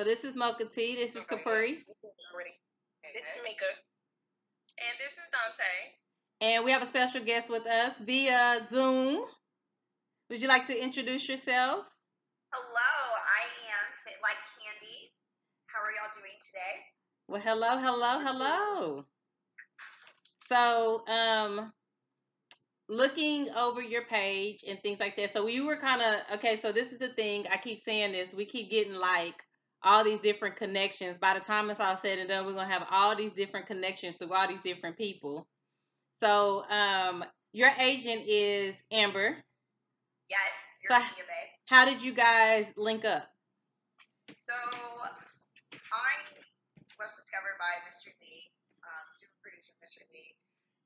So this is Mocha T. This is Capri. This is Mika. And this is Dante. And we have a special guest with us via Zoom. Would you like to introduce yourself? Hello, I am Fit Like Candy. How are y'all doing today? Well, hello, hello, hello. So, um, looking over your page and things like that. So you were kind of okay. So this is the thing. I keep saying this. We keep getting like all these different connections. By the time it's all said and done, we're gonna have all these different connections through all these different people. So, um, your agent is Amber. Yes, So you're I- so, babe. How did you guys link up? So I was discovered by Mr. Lee, um, super producer Mr. Lee,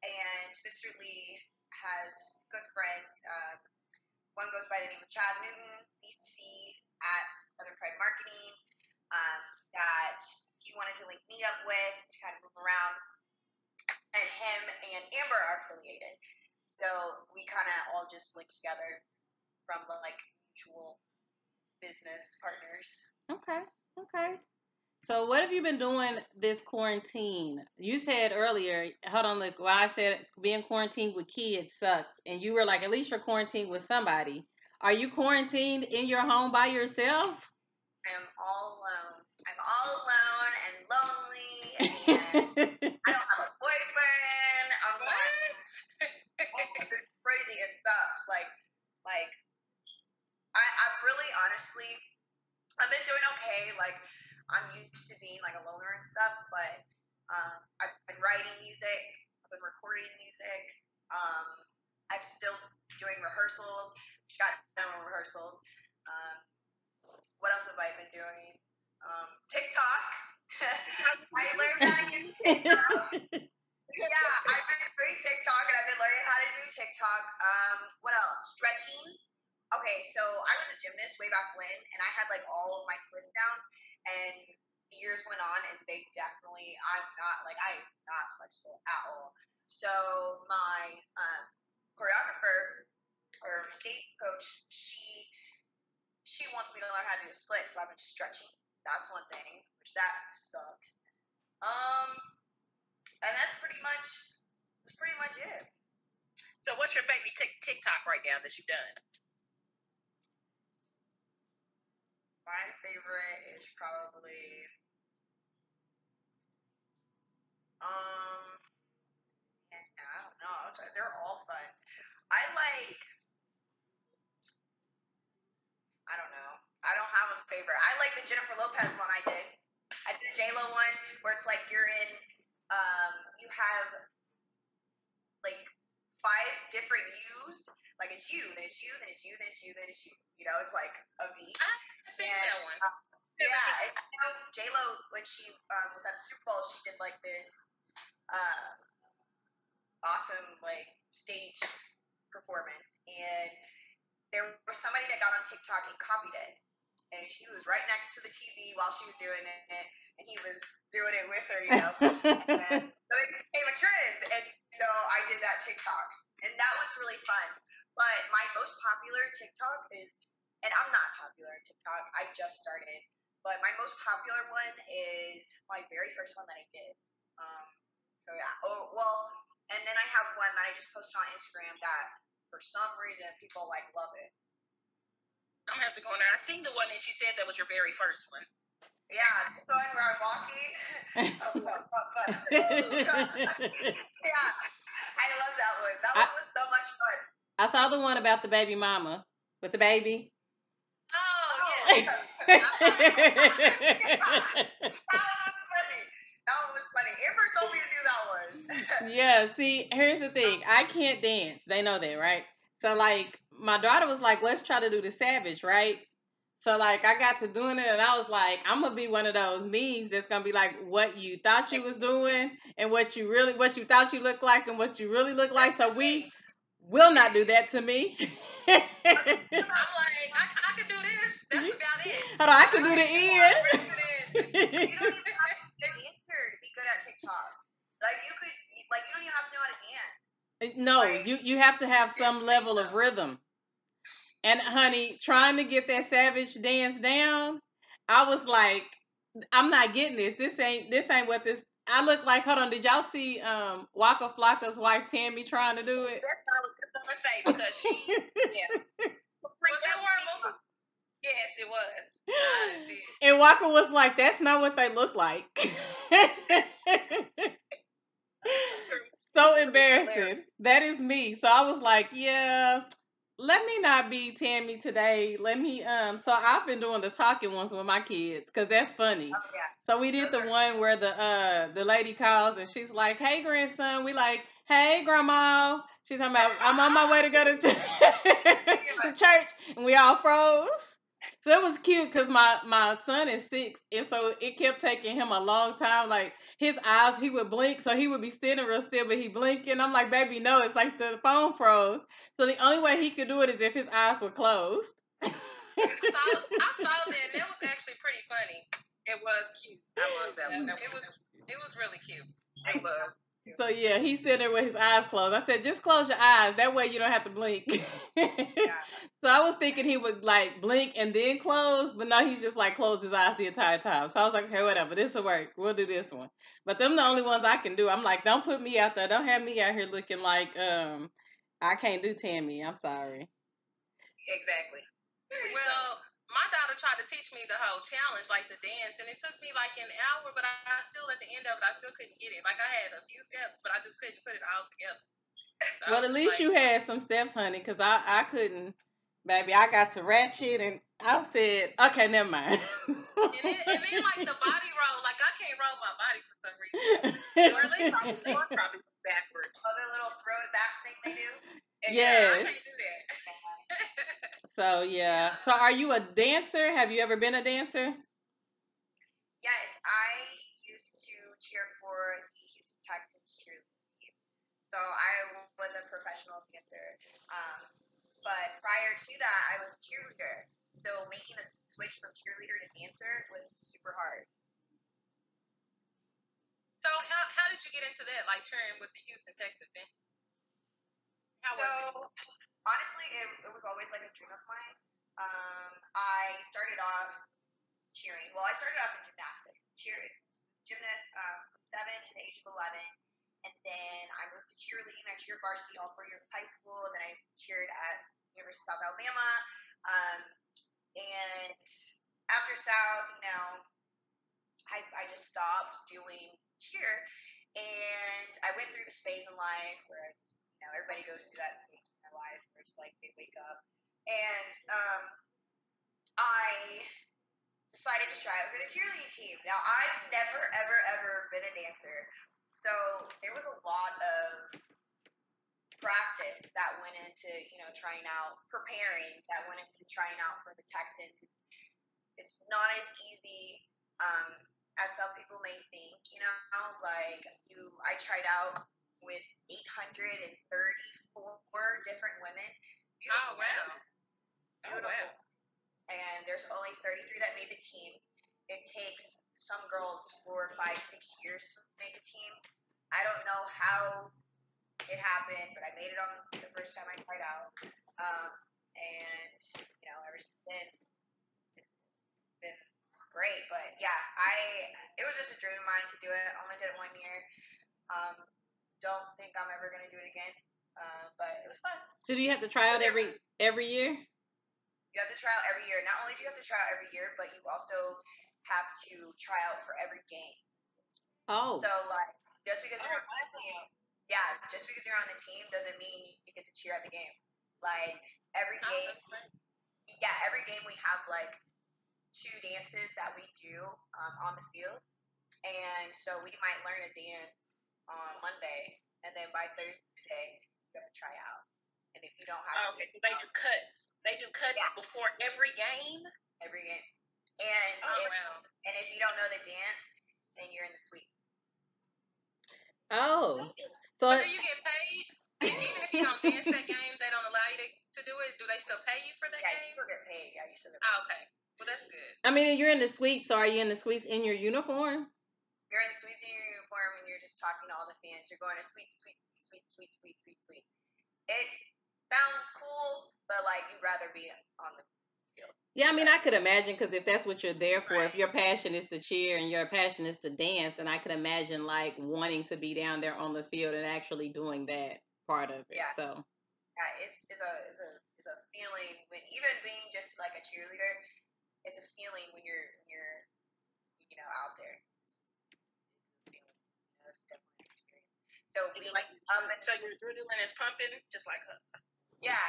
and Mr. Lee has good friends. Um, one goes by the name of Chad Newton, BC at Other Pride Marketing, um, that he wanted to link me up with to kind of move around. And him and Amber are affiliated. So we kind of all just linked together from like mutual business partners. Okay, okay. So what have you been doing this quarantine? You said earlier, hold on, look, well, I said being quarantined with kids sucks, and you were like, at least you're quarantined with somebody. Are you quarantined in your home by yourself? I am all all alone and lonely, and I don't have a boyfriend. I'm like, crazy. It sucks. Like, like, I, I'm really honestly, I've been doing okay. Like, I'm used to being like a loner and stuff, but um, I've been writing music. I've been recording music. Um, I'm still doing rehearsals. Just got done with rehearsals. Um, what else have I been doing? Um, TikTok. I learned how to use TikTok. yeah, I've been doing TikTok and I've been learning how to do TikTok. Um, what else? Stretching. Okay, so I was a gymnast way back when, and I had like all of my splits down, and the years went on, and they definitely, I'm not like I'm not flexible at all. So my um, choreographer or stage coach, she she wants me to learn how to do a split, so I've been stretching. That's one thing, which that sucks. Um, and that's pretty much that's pretty much it. So, what's your favorite tic- TikTok right now that you've done? My favorite is probably um yeah, I don't know. They're all fun. I like I don't know. I don't have a favorite. I like the Jennifer Lopez one I did. I did a J Lo one where it's like you're in um you have like five different yous. Like it's you, then it's you, then it's you, then it's you, then it's you. You know, it's like a V. I seen And, that one. uh, yeah, and you know, J Lo when she um, was at the Super Bowl, she did like this uh, awesome like stage performance, and there was somebody that got on TikTok and copied it, and he was right next to the TV while she was doing it, and he was doing it with her, you know. and so it became a trend, and so I did that TikTok, and that was really fun. But my most popular TikTok is, and I'm not popular on TikTok. I just started, but my most popular one is my very first one that I did. Um, so yeah. Oh well, and then I have one that I just posted on Instagram that for some reason people like love it. I'm gonna have to go in there. I seen the one and she said that was your very first one. Yeah, the one where I'm walking. Oh, fuck, fuck, fuck. yeah, I love that one. That I- one was so much fun. I saw the one about the baby mama with the baby. Oh, Oh, yeah. that one was funny. That one was funny. Amber told me to do that one. yeah, see, here's the thing. I can't dance. They know that, right? So like my daughter was like, let's try to do the savage, right? So like I got to doing it and I was like, I'm gonna be one of those memes that's gonna be like what you thought you was doing and what you really what you thought you looked like and what you really look like. So we will not do that to me. I'm like, I, I can do this. That's about it. Hold on, I can do the end. you don't even have to be good at TikTok. Like you could, like you don't even have to know how to. No, Like- you you have to have some level of rhythm. And honey, trying to get that savage dance down, I was like, I'm not getting this. This ain't this ain't what this. I look like. Hold on, did y'all see um Waka Flocka's wife Tammy trying to do it? That's what I was just gonna say because she, yeah. Was that? Yes, it was. And Waka was like, "That's not what they look like." so embarrassing. That is me. So I was like, "Yeah." Let me not be Tammy today. Let me um. So I've been doing the talking ones with my kids because that's funny. Oh yeah. So we did the one where the uh the lady calls and she's like, "Hey grandson," we like, "Hey grandma." She's talking about, "I'm on my way to go to, ch- to church," and we all froze. So it was cute because my my son is six, and so it kept taking him a long time. Like his eyes, he would blink, so he would be standing real still, but he blinking. I'm like, "Baby, no!" It's like the phone froze. So the only way he could do it is if his eyes were closed. I saw, I saw that. and That was actually pretty funny. It was cute. I love that one. That It was, it was really cute. It was. So yeah, he's sitting there with his eyes closed. I said, just close your eyes. That way you don't have to blink. so I was thinking he would like blink and then close, but no, he's just like closed his eyes the entire time. So I was like, okay, whatever, this will work. We'll do this one. But them the only ones I can do. I'm like, don't put me out there. Don't have me out here looking like um I can't do Tammy. I'm sorry. Exactly. Well, my daughter tried to teach me the whole challenge, like the dance, and it took me like an hour, but I, I still at the end of it, I still couldn't get it. Like I had a few steps, but I just couldn't put it all together. So Well, at least like, you had some steps, honey, because I I couldn't. Baby, I got to ratchet and I said, okay, never mind. And then, and then like the body roll, like I can't roll my body for some reason. Or at least or probably backwards. Other little throw it back thing they do. And Yes. yeah, do that. So yeah. So are you a dancer? Have you ever been a dancer? Yes, I used to cheer for the Houston Texans cheerleading team. So I was a professional dancer. Um, but prior to that, I was a cheerleader. So making the switch from cheerleader to dancer was super hard. So how how did you get into that, like cheering with the Houston Texans? Then? How was it? so honestly, it, it was always like a dream of mine. Um, I started off cheering. Well, I started off in gymnastics. Cheer, gymnast um, from seven to the age of eleven, and then I moved to cheerleading. I cheered varsity all four years of high school. And then I cheered at University of South Alabama. Um, and after South, you know, I, I just stopped doing cheer. And I went through this phase in life where I just, you know, everybody goes through that stage in their life where it's like they wake up. And um, I decided to try out for the cheerleading team. Now, I've never, ever, ever been a dancer. So there was a lot of practice that went into, you know, trying out, preparing, that went into trying out for the Texans. It's, it's not as easy um, as some people may think, you know, like you, I tried out with 834 different women. Oh wow. Oh, wow. And there's only 33 that made the team. It takes some girls four, five, six years to make a team. I don't know how it happened, but I made it on the first time I tried out. Um, and, you know, ever since then, great. But yeah, I it was just a dream of mine to do it. I only did it one year. Um, don't think I'm ever gonna do it again. Uh, but it was fun. So do you have to try out every every year? You have to try out every year. Not only do you have to try out every year, but you also have to try out for every game. Oh, So like, just because you're on the team, yeah, just because you're on the team doesn't mean you get to cheer at the game. Like every Oh, game, yeah, every game we have like two dances that we do um, on the field. and so we might learn a dance on Monday, and then by Thursday you have to try out. And if you don't have Oh, okay, so they do cuts. They do cuts Yeah. before every game. every game, and Oh if, wow. and if you don't know the dance, then you're in the suite. Oh, so But do you get paid? Even if you don't dance that game, they don't allow you to, to do it. Do they still pay you for that Yeah, you game? still get paid. Yeah, you still get oh, paid. Oh, okay. Well, that's good. I mean, you're in the suite. So are you in the suites in your uniform? You're in the suite in your uniform, and you're just talking to all the fans. You're going to suite, suite, suite, suite, suite, suite, suite. It sounds cool, but like you'd rather be on the field. Yeah, I mean, I could imagine because if that's what you're there for, if your passion is to cheer and your passion is to dance, then I could imagine like wanting to be down there on the field and actually doing that part of it. Yeah. So yeah, it's, it's a it's a it's a feeling when even being just like a cheerleader, it's a feeling when you're when you're you know out there. It's, it's a feeling. You know, it's definitely an experience. So we Like, um and so your adrenaline is pumping, just like yeah,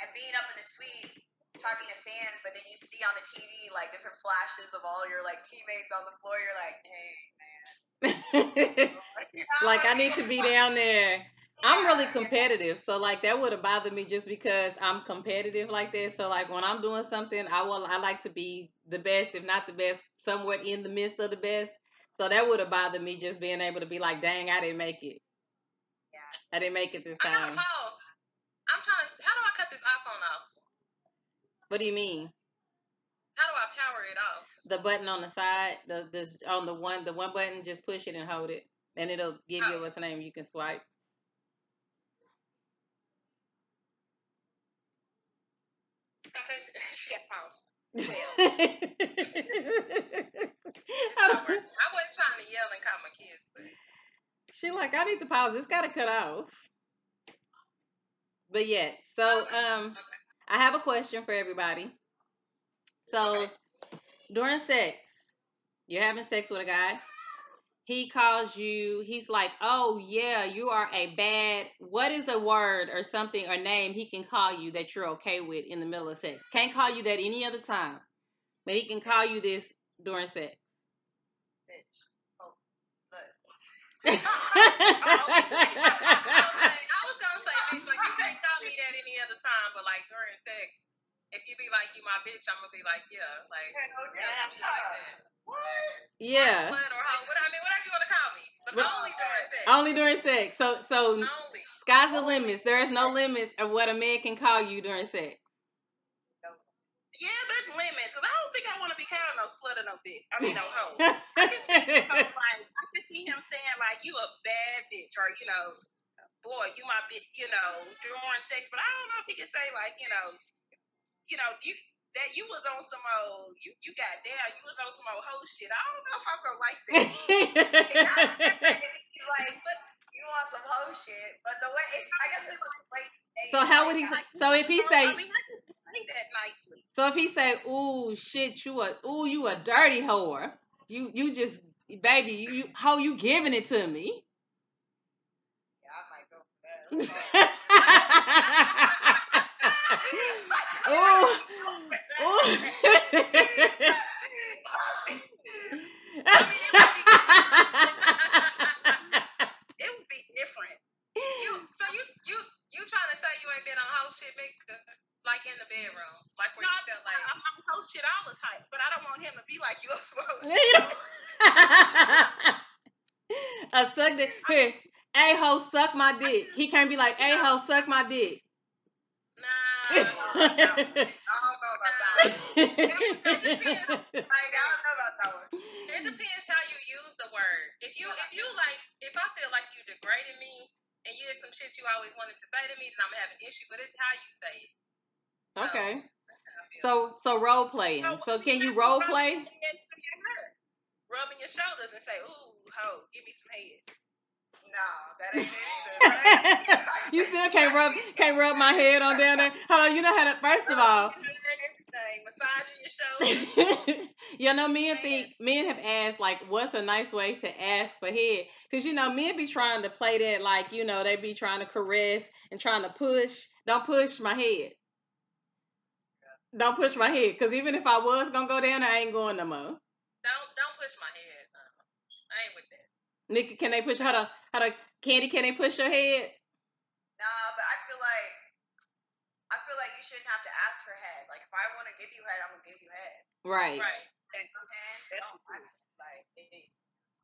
and being up in the suites talking to fans, but then you see on the TV like different flashes of all your like teammates on the floor. You're like, hey man, like I need to be down there. I'm really competitive, so like that would have bothered me just because I'm competitive like that. So like when I'm doing something, I will I like to be the best, if not the best, somewhat in the midst of the best. So that would have bothered me just being able to be like, dang, I didn't make it. Yeah. I didn't make it this I gotta time. pause. I'm trying to. How do I cut this iPhone off? What do you mean? How do I power it off? The button on the side, the this on the one the one button, just push it and hold it, and it'll give oh. you Oh. what's the name. You can swipe. Okay, she got pause. I not don't- working. I wasn't trying to yell and call my kids, but She like, I need to pause. It's got to cut off. But yeah, so um, I have a question for everybody. So Okay. during sex, you're having sex with a guy. He calls you. He's like, "Oh yeah, you are a bad. What is a word or something or name he can call you that you're okay with in the middle of sex? Can't call you that any other time, but he can call you this during sex." bitch. Oh, look. I was gonna say, bitch, like you can't call me that any other time, but like during sex, if you be like you my bitch, I'm gonna be like, yeah, like Hell yeah, some like that. What? yeah, hoe, what I mean, whatever you wanna call me, but But- only during sex. only during sex. So so Only. sky's the limits. There is no limits of what a man can call you during sex. Yeah, there's limits. Cause I don't think I want to be called no slut or no bitch. I mean, no hoe. I can see him like I can see him saying like you a bad bitch or you know, boy, you my bitch, you know, during sex. But I don't know if he can say like you know, you know, you that you was on some old you you got down, you was on some old hoe shit. I don't know if I'm gonna like that. Like, but you want some hoe shit, but the way it's, I guess it's the way you say so how would he? Say, so if he say, I mean, I that nicely. so if he say, "Ooh shit, you a, ooh you a dirty whore," you you just baby, you, you how you giving it to me? Yeah, I might go for that. ooh. It would be different. You so you you you trying to say you ain't been on house shit, nigga? Like in the bedroom, like where No, you felt like I'm on hoe shit all the time, but I don't want him to be like you on some hoe shit. A suck dick. Here, a ho suck my dick. He can't be like, a ho suck my dick. nah. depends. Like, I don't know about that one. It depends how you use the word. If you if you like if I feel like you degraded me and you did some shit you always wanted to say to me, then I'm gonna have an issue. But it's how you say it. okay. I feel. So so role playing. So can you role play? Rubbing your shoulders and say, "Ooh, ho, give me some head." No, that ain't it either. That ain't it. you still can't rub can't rub my head on down there. Hold on, you know how to first of all. Everything, massaging your shoulders. you know, men think men have asked like, what's a nice way to ask for head? Because you know, men be trying to play that like, you know, they be trying to caress and trying to push. Don't push my head. Don't push my head. Because even if I was gonna go down, I ain't going no more. Don't don't push my head. No. I okay with that. Nikki, can they push how to how to Candy? Can they push your head? Nah, but I feel like I feel like you shouldn't have to ask for head. Like if I want to give you head, I'm gonna give you head. Right. Right. You know what I'm saying? Don't ask, like, hey,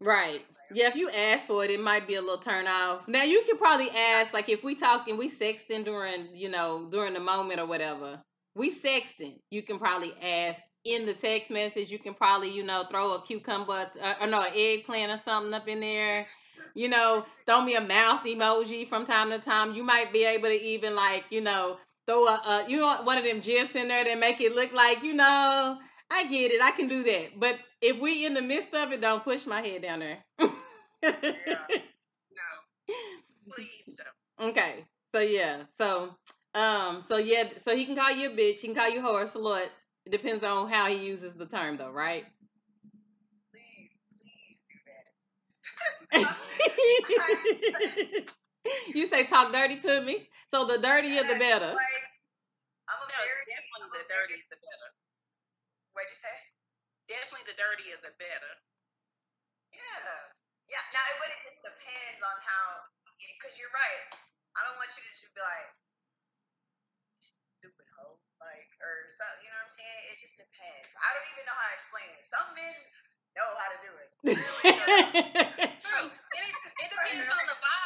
Right. Yeah, if you ask for it, it might be a little turn off. Now you can probably ask, like if we talking, we sexting during, you know, during the moment or whatever. We sexting. You can probably ask in the text message. You can probably, you know, throw a cucumber uh, or no, an eggplant or something up in there. You know, throw me a mouth emoji from time to time. You might be able to even like, you know, throw a, a you know, one of them gifs in there that make it look like, you know, I get it. I can do that. But if we in the midst of it, don't push my head down there. No, please don't. Okay. So yeah. So um. So yeah. So he can call you a bitch. He can call you a whore, slut. It depends on how he uses the term, though, right? please, please do that. you say talk dirty to me. So the dirtier the better. Like, I'm a No, very definitely I'm the dirtier the better. What'd you say? Definitely the dirtier the better. Yeah. Yeah. Now, but it just depends on how, because you're right. I don't want you to just be like, stupid hoe, like, or something. You know what I'm saying? It just depends. I don't even know how to explain it. Some men know how to do it. Really. True. It, it depends on the vibe. The vibe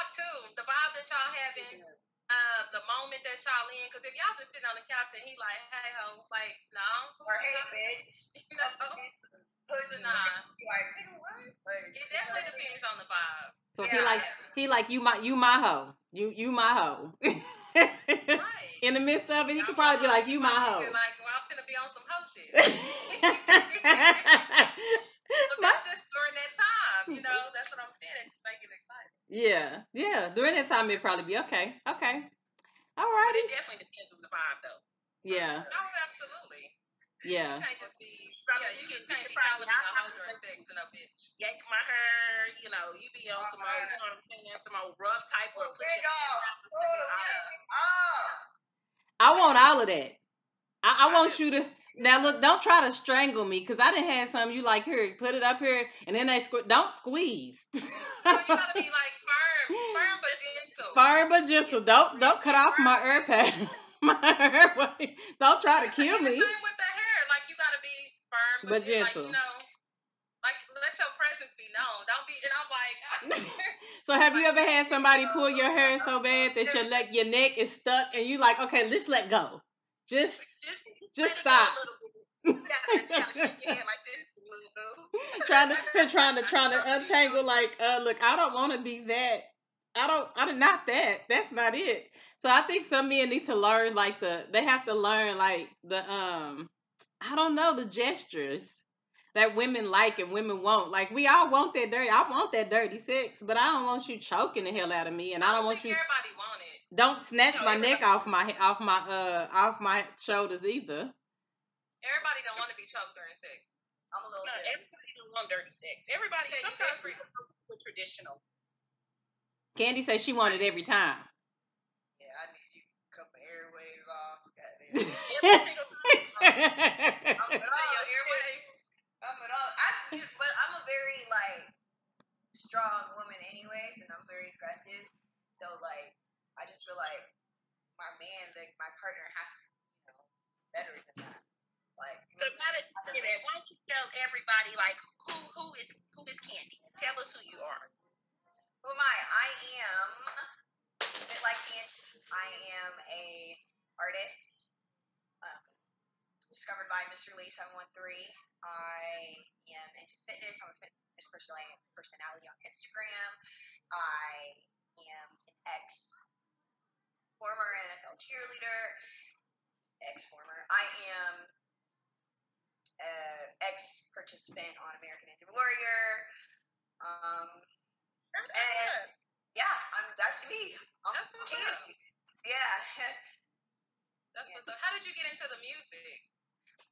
that y'all having, um, the moment that y'all in. Because if y'all just sitting on the couch and he like, hey ho, like, no, or hey, bitch. You know? Pussy. Nah. You like, what? Like, It definitely depends on the vibe. so he like he like you my you my hoe. You you my hoe. Right. In the midst of it, he I'm could probably be like, like you my hoe. Like, well, I'm finna be on some hoe shit. But My- that's just during that time, you know. That's what I'm saying. It make it exciting. Yeah, yeah. During that time, it'd probably be okay. Okay. But Alrighty. it definitely depends on the vibe, though. Yeah, No, absolutely. yeah. You can't just be, Right, yeah, you you can- just you can't be calling me a hoe during sex and a bitch. Yank my hair, you know, you be on some old, you know what I'm saying, some old rough type of. put Big your Oh, out. big off. I want all of that. I, I want you to now look. Don't try to strangle me because I didn't have some. You like here, put it up here, and then they squ- don't squeeze. No, you gotta be like firm, firm but gentle. Firm but gentle. Don't don't cut off my air pad. my airway. Don't try to kill me. same with the hair. Like you gotta be firm but, But gen- gentle. Like, you know, like let your presence be known. Don't be. And I'm like, ah, So have you ever had somebody pull your hair so bad that your leg your neck is stuck and you like, okay, let's let go. Just Just, just let it go stop. little bit. You gotta, you gotta shake your head like trying to trying to trying to untangle like uh look i don't want to be that i don't i'm not that that's not it so i think some men need to learn like the they have to learn like the um i don't know the gestures that women like and women won't like we all want that dirty i want that dirty sex but i don't want you choking the hell out of me and i don't want think you everybody want it. Don't snatch No, my neck off my off my uh off my shoulders either Everybody don't want to be choked during sex. I'm a little No, bit. everybody don't want dirty sex. Everybody, Yeah, sometimes we different. with traditional. candy says she wanted every time Yeah, I need you to cut my airways off. Goddamn. Every single time. I'm Say your airways. I'm at all. I, but I'm a very like strong woman, anyways, and I'm very aggressive. So like, I just feel like my man, like my partner, has to, you know, better than that. Like, So now that you say that, why don't you tell everybody like who who is who is Candy? Tell us who you are. who am I? I am a Fit Like Candy. I am a artist. Um, discovered by Mr. Lee 713. I am into fitness. I'm a fitness personality on Instagram. I am an ex former NFL cheerleader. Ex former. I am uh, ex participant on American Ninja Warrior. Um, That's and good. yeah, I'm that's me. I'm That's what's Candy. Yeah. That's what's up. How did you get into the music?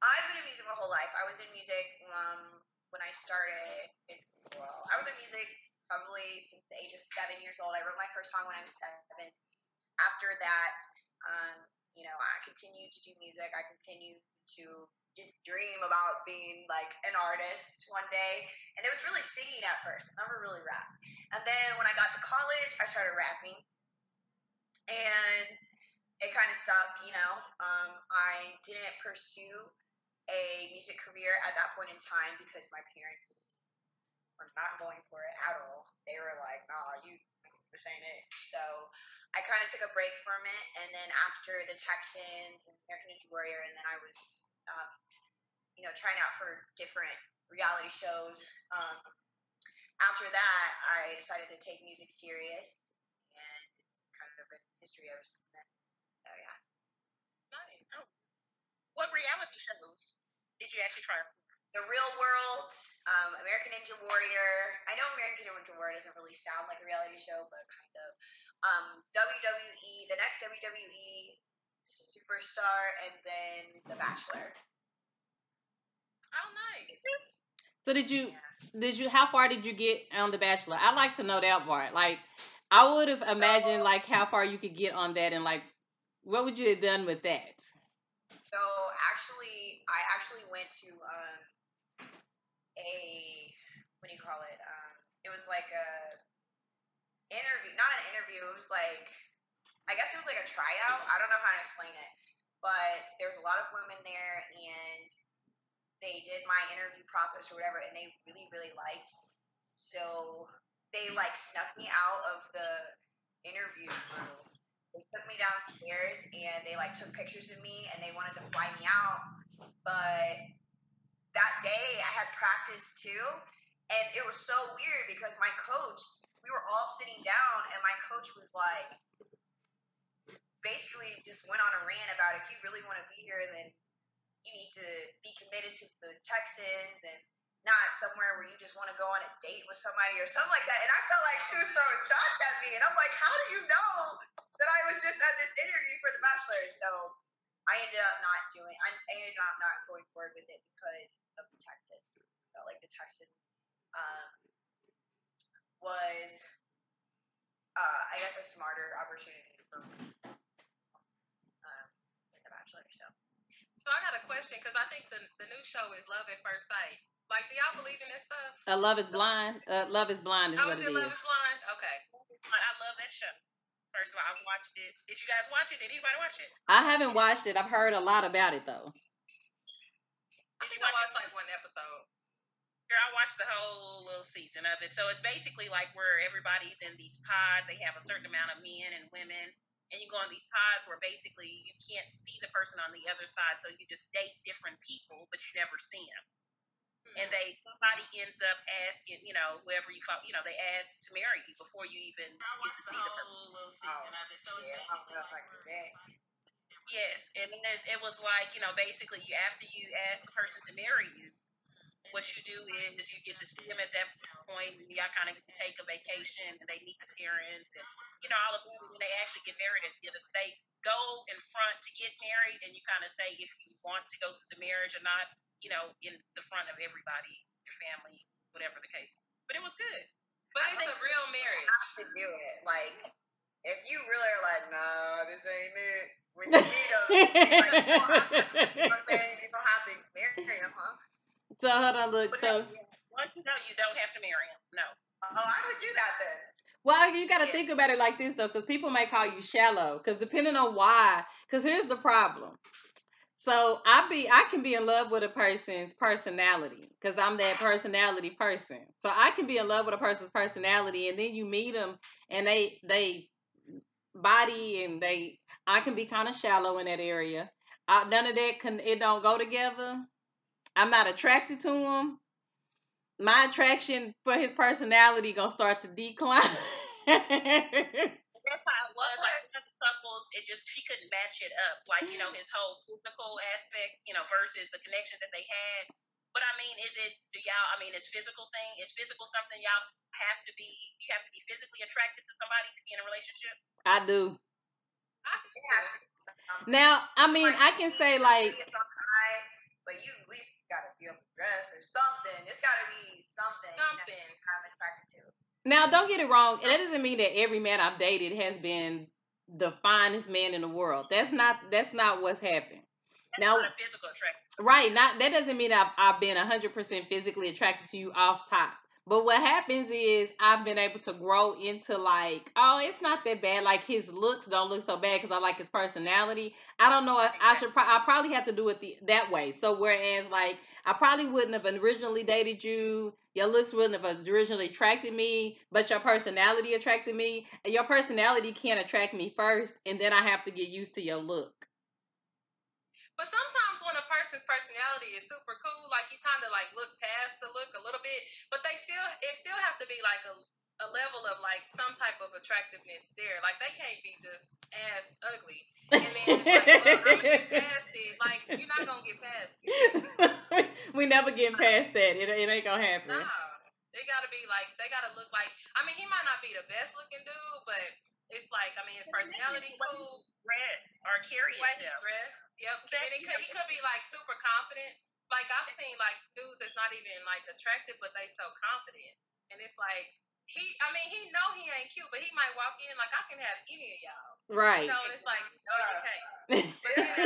I've been in music my whole life. I was in music um, when I started. In, well, I was in music probably since the age of seven years old. I wrote my first song when I was seven. After that, um, you know, I continued to do music. I continued to just dream about being like an artist one day. And it was really singing at first. I never really rapped. And then when I got to college, I started rapping. And it kind of stuck, you know. Um, I didn't pursue a music career at that point in time because my parents were not going for it at all. They were like, nah, you, this ain't it. So I kind of took a break from it. And then after the Texans and American Ninja Warrior, and then I was, um, you know, trying out for different reality shows. Um, after that, I decided to take music serious. And it's kind of been history ever since then. So yeah. Nice. Oh. What reality shows did you actually try? The Real World, um, American Ninja Warrior. I know American Ninja Warrior doesn't really sound like a reality show, but kind of. Um, WWE, the next WWE Superstar, and then The Bachelor. Oh, nice. So did you Yeah. did you how far did you get on The Bachelor? I like to know that part. Like I would have imagined like how far you could get on that and like what would you have done with that? So actually, I actually went to um, a what do you call it? Um, it was like a interview, not an interview. It was like I guess it was like a tryout. I don't know how to explain it, but there was a lot of women there, and they did my interview process or whatever, and they really really liked. me. So they like snuck me out of the interview room they took me downstairs and they like took pictures of me and they wanted to fly me out. But that day I had practice too. And it was so weird because my coach, we were all sitting down and my coach was like, basically just went on a rant about if you really want to be here, then you need to be committed to the Texans and not somewhere where you just want to go on a date with somebody or something like that. And I felt like she was throwing shots at me. And I'm like, how do you know that I was just at this interview for The Bachelor? So I ended up not doing, I ended up not going forward with it because of the Texans. I felt like the Texans um, was, uh, I guess, a smarter opportunity for me um, with The Bachelor. So. So I got a question because I think the the new show is Love at First Sight. Like, do y'all believe in that stuff? Uh, Love is blind. Uh, Love is blind is oh, what is it it Love is. is Blind? Okay. I love that show. First of all, I've watched it. Did you guys watch it? Did anybody watch it? I haven't watched it. I've heard a lot about it though. I think you I watched it? like one episode. Girl, I watched the whole little season of it. So it's basically like where everybody's in these pods. They have a certain amount of men and women. And you go on these pods where basically you can't see the person on the other side. So you just date different people, but you never see them. And they somebody ends up asking, you know, whoever you fo- you know, they ask to marry you before you even get to see the person. little oh, season of it. So Yeah, I don't know if I can do that. Yes, and it was like you know basically you after you ask the person to marry you, what you do is you get to see them at that point, and y'all kind of take a vacation, and they meet the parents, and you know all of that, and they actually get married. And you know, they go in front to get married, and you kind of say if you want to go through the marriage or not, you know, in the front of everybody, your family, whatever the case. But it was good. But I it's a real marriage. have to do it. Like, if you really are like, nah, this ain't it. When you meet them, like, you don't have to, you know what I'm saying? You don't have to marry them, huh? So hold on, look. But So once you know, you don't have to marry him. No. Oh, I would do that then. Well, you got to Yes. think about it like this though, because people may call you shallow. Because depending on why, because here's the problem. So I be I can be in love with a person's personality because I'm that personality person. So I can be in love with a person's personality, and then you meet them, and they they body and they I can be kind of shallow in that area. I, none of that can it don't go together. I'm not attracted to him. My attraction for his personality gonna start to decline. That's how it was. Like uh-huh. one of the couples, it just she couldn't match it up. Like you know mm. his whole physical aspect, you know, versus the connection that they had. But I mean, is it? Do y'all? I mean, is physical thing? Is physical something y'all have to be? You have to be physically attracted to somebody to be in a relationship. I do. I It has to be something. Now, I mean, I can say like Maybe it's on high, but you at least gotta be able to dress or something. It's gotta be something. you know, something. I'm attracted to. now don't get it wrong. That doesn't mean that every man I've dated has been the finest man in the world. That's not that's not what's happened. That's Now- not a physical attraction. Right. Not that doesn't mean I've I've been hundred percent physically attracted to you off top. But what happens is I've been able to grow into like, oh, it's not that bad. Like his looks don't look so bad because I like his personality. I don't know if I should. Pro- I probably have to do it the, that way. So whereas like I probably wouldn't have originally dated you. Your looks wouldn't have originally attracted me, but your personality attracted me. And your personality can't attract me first, and then I have to get used to your look. But sometimes person's personality is super cool, like you kind of like look past the look a little bit, but they still it still have to be like a a level of like some type of attractiveness there. Like they can't be just ass ugly. And then it's like, well, I'm gonna get past it. Like you're not gonna get past it. we never get past that. It, it ain't gonna happen. Nah, they gotta be like they gotta look like. I mean, he might not be the best looking dude, but it's like I mean, his personality cool. Dress or carry Way he yourself. dressed. Yep. And it could, he could be like super confident. Like I've seen like dudes that's not even like attractive, but they so confident. And it's like he I mean, he know he ain't cute, but he might walk in like I can have any of y'all. Right. You know, and it's like, no, you can't. But then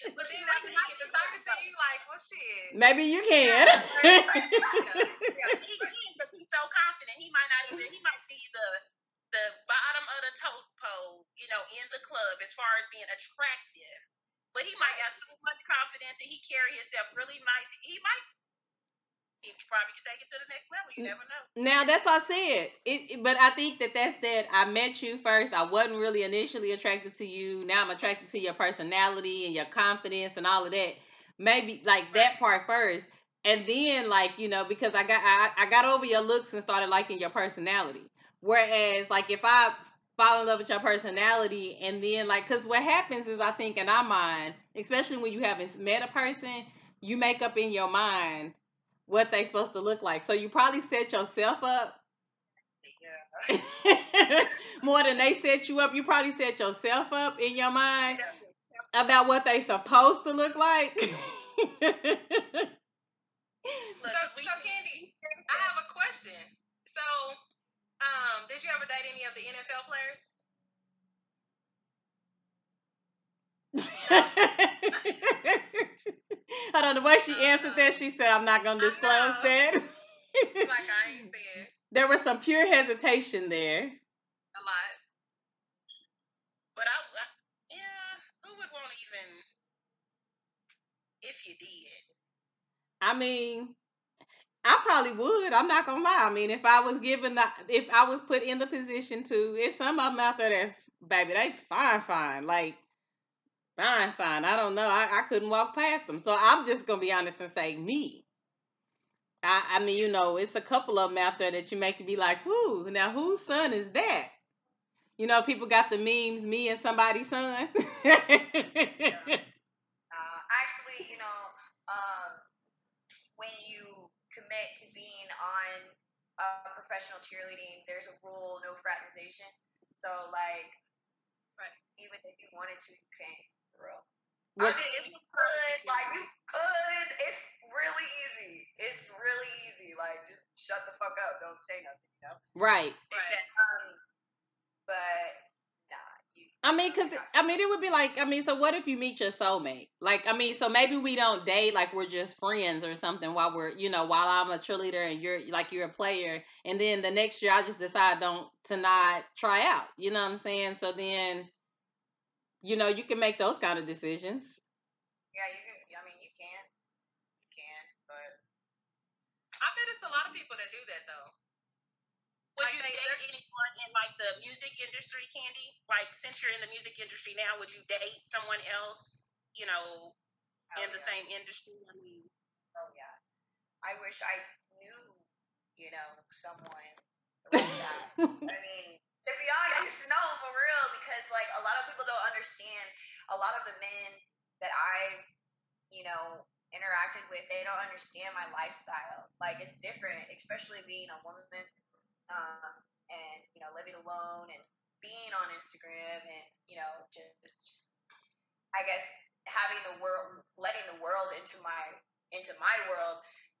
but then after he get to talking to you, like, well shit. Maybe you can. Yeah, he can, but he's so confident. He might not even. He might be the the bottom of the tote pole, you know, in the club as far as being attractive. But he might have so much confidence and he carry himself really nice. He might. He probably could take it to the next level. You never know. now that's what I said. It, but I think that that's that. I met you first. I wasn't really initially attracted to you. Now I'm attracted to your personality and your confidence and all of that. Maybe like that part first, and then like you know because I got I, I got over your looks and started liking your personality. Whereas like if I fall in love with your personality and then like because what happens is I think in our mind, especially when you haven't met a person, you make up in your mind what they're supposed to look like. So you probably set yourself up Yeah. more than they set you up. You probably set yourself up in your mind about what they supposed to look like. Look, So, so Candy, I have a question. So, um, did you ever date any of the NFL players? I don't know why she answered that. She said, "I'm not gonna disclose that." Like I ain't said there was some pure hesitation there. a lot. but I, I, yeah, who would want to even if you did? I mean, I probably would. I'm not gonna lie. I mean, if I was given the, if I was put in the position to, it's some of them out there that's, baby, they fine, fine, like fine, fine. I don't know. I, I couldn't walk past them, so I'm just gonna be honest and say me. I, I mean, you know, it's a couple of them out there that you make you be like, who? Now, whose son is that? You know, people got the memes, me and somebody's son. Uh, actually, you know, um, when you commit to being on uh, professional cheerleading, there's a rule: no fraternization. So, like, Right. even if you wanted to, you can't. For real. What- I mean, if you could, like, you could. It's really easy. It's really easy. Like, just shut the fuck up. Don't say nothing. You know. right. Right. Um, but nah, you. I mean, cause I mean, it would be like, I mean, so what if you meet your soulmate? Like, I mean, so maybe we don't date, like we're just friends or something. While we're, you know, while I'm a cheerleader and you're like you're a player, and then the next year I just decide don't to not try out. You know what I'm saying? So then, you know, you can make those kind of decisions. Yeah, you can. I mean, you can. You can, but. I bet it's a lot of people that do that though. Would Like you they- date anyone in like the music industry, Candy? Like since you're in the music industry now, would you date someone else? You know, hell in the yeah. same industry. I mean, Oh yeah. I wish I knew, you know, someone like that. I mean, to be honest, no, for real, because like a lot of people don't understand. A lot of the men that I, you know, interacted with, they don't understand my lifestyle. Like it's different, especially being a woman, um, and you know, living alone and being on Instagram and you know, just I guess having the world, letting the world into my into my world.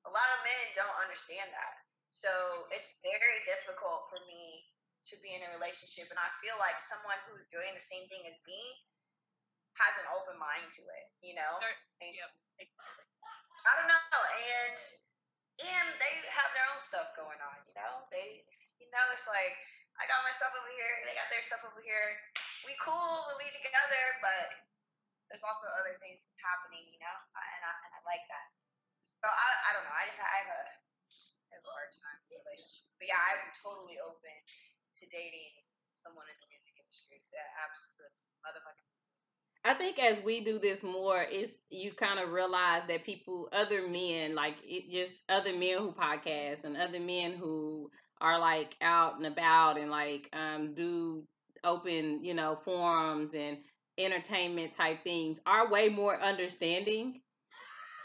A lot of men don't understand that, so it's very difficult for me to be in a relationship. And I feel like someone who's doing the same thing as me has an open mind to it, you know. And- yep. I don't know, and and they have their own stuff going on, you know. They, you know, it's like I got my stuff over here, they got their stuff over here. We cool, we together, but there's also other things happening, you know, and I and I like that. So I I don't know. I just I have a I have a hard time with relationship, but yeah, I'm totally open to dating someone in the music industry. That absolute motherfucking I think as we do this more, it's you kind of realize that people, other men, like it just other men who podcast and other men who are like out and about and like um do open, you know, forums and entertainment type things are way more understanding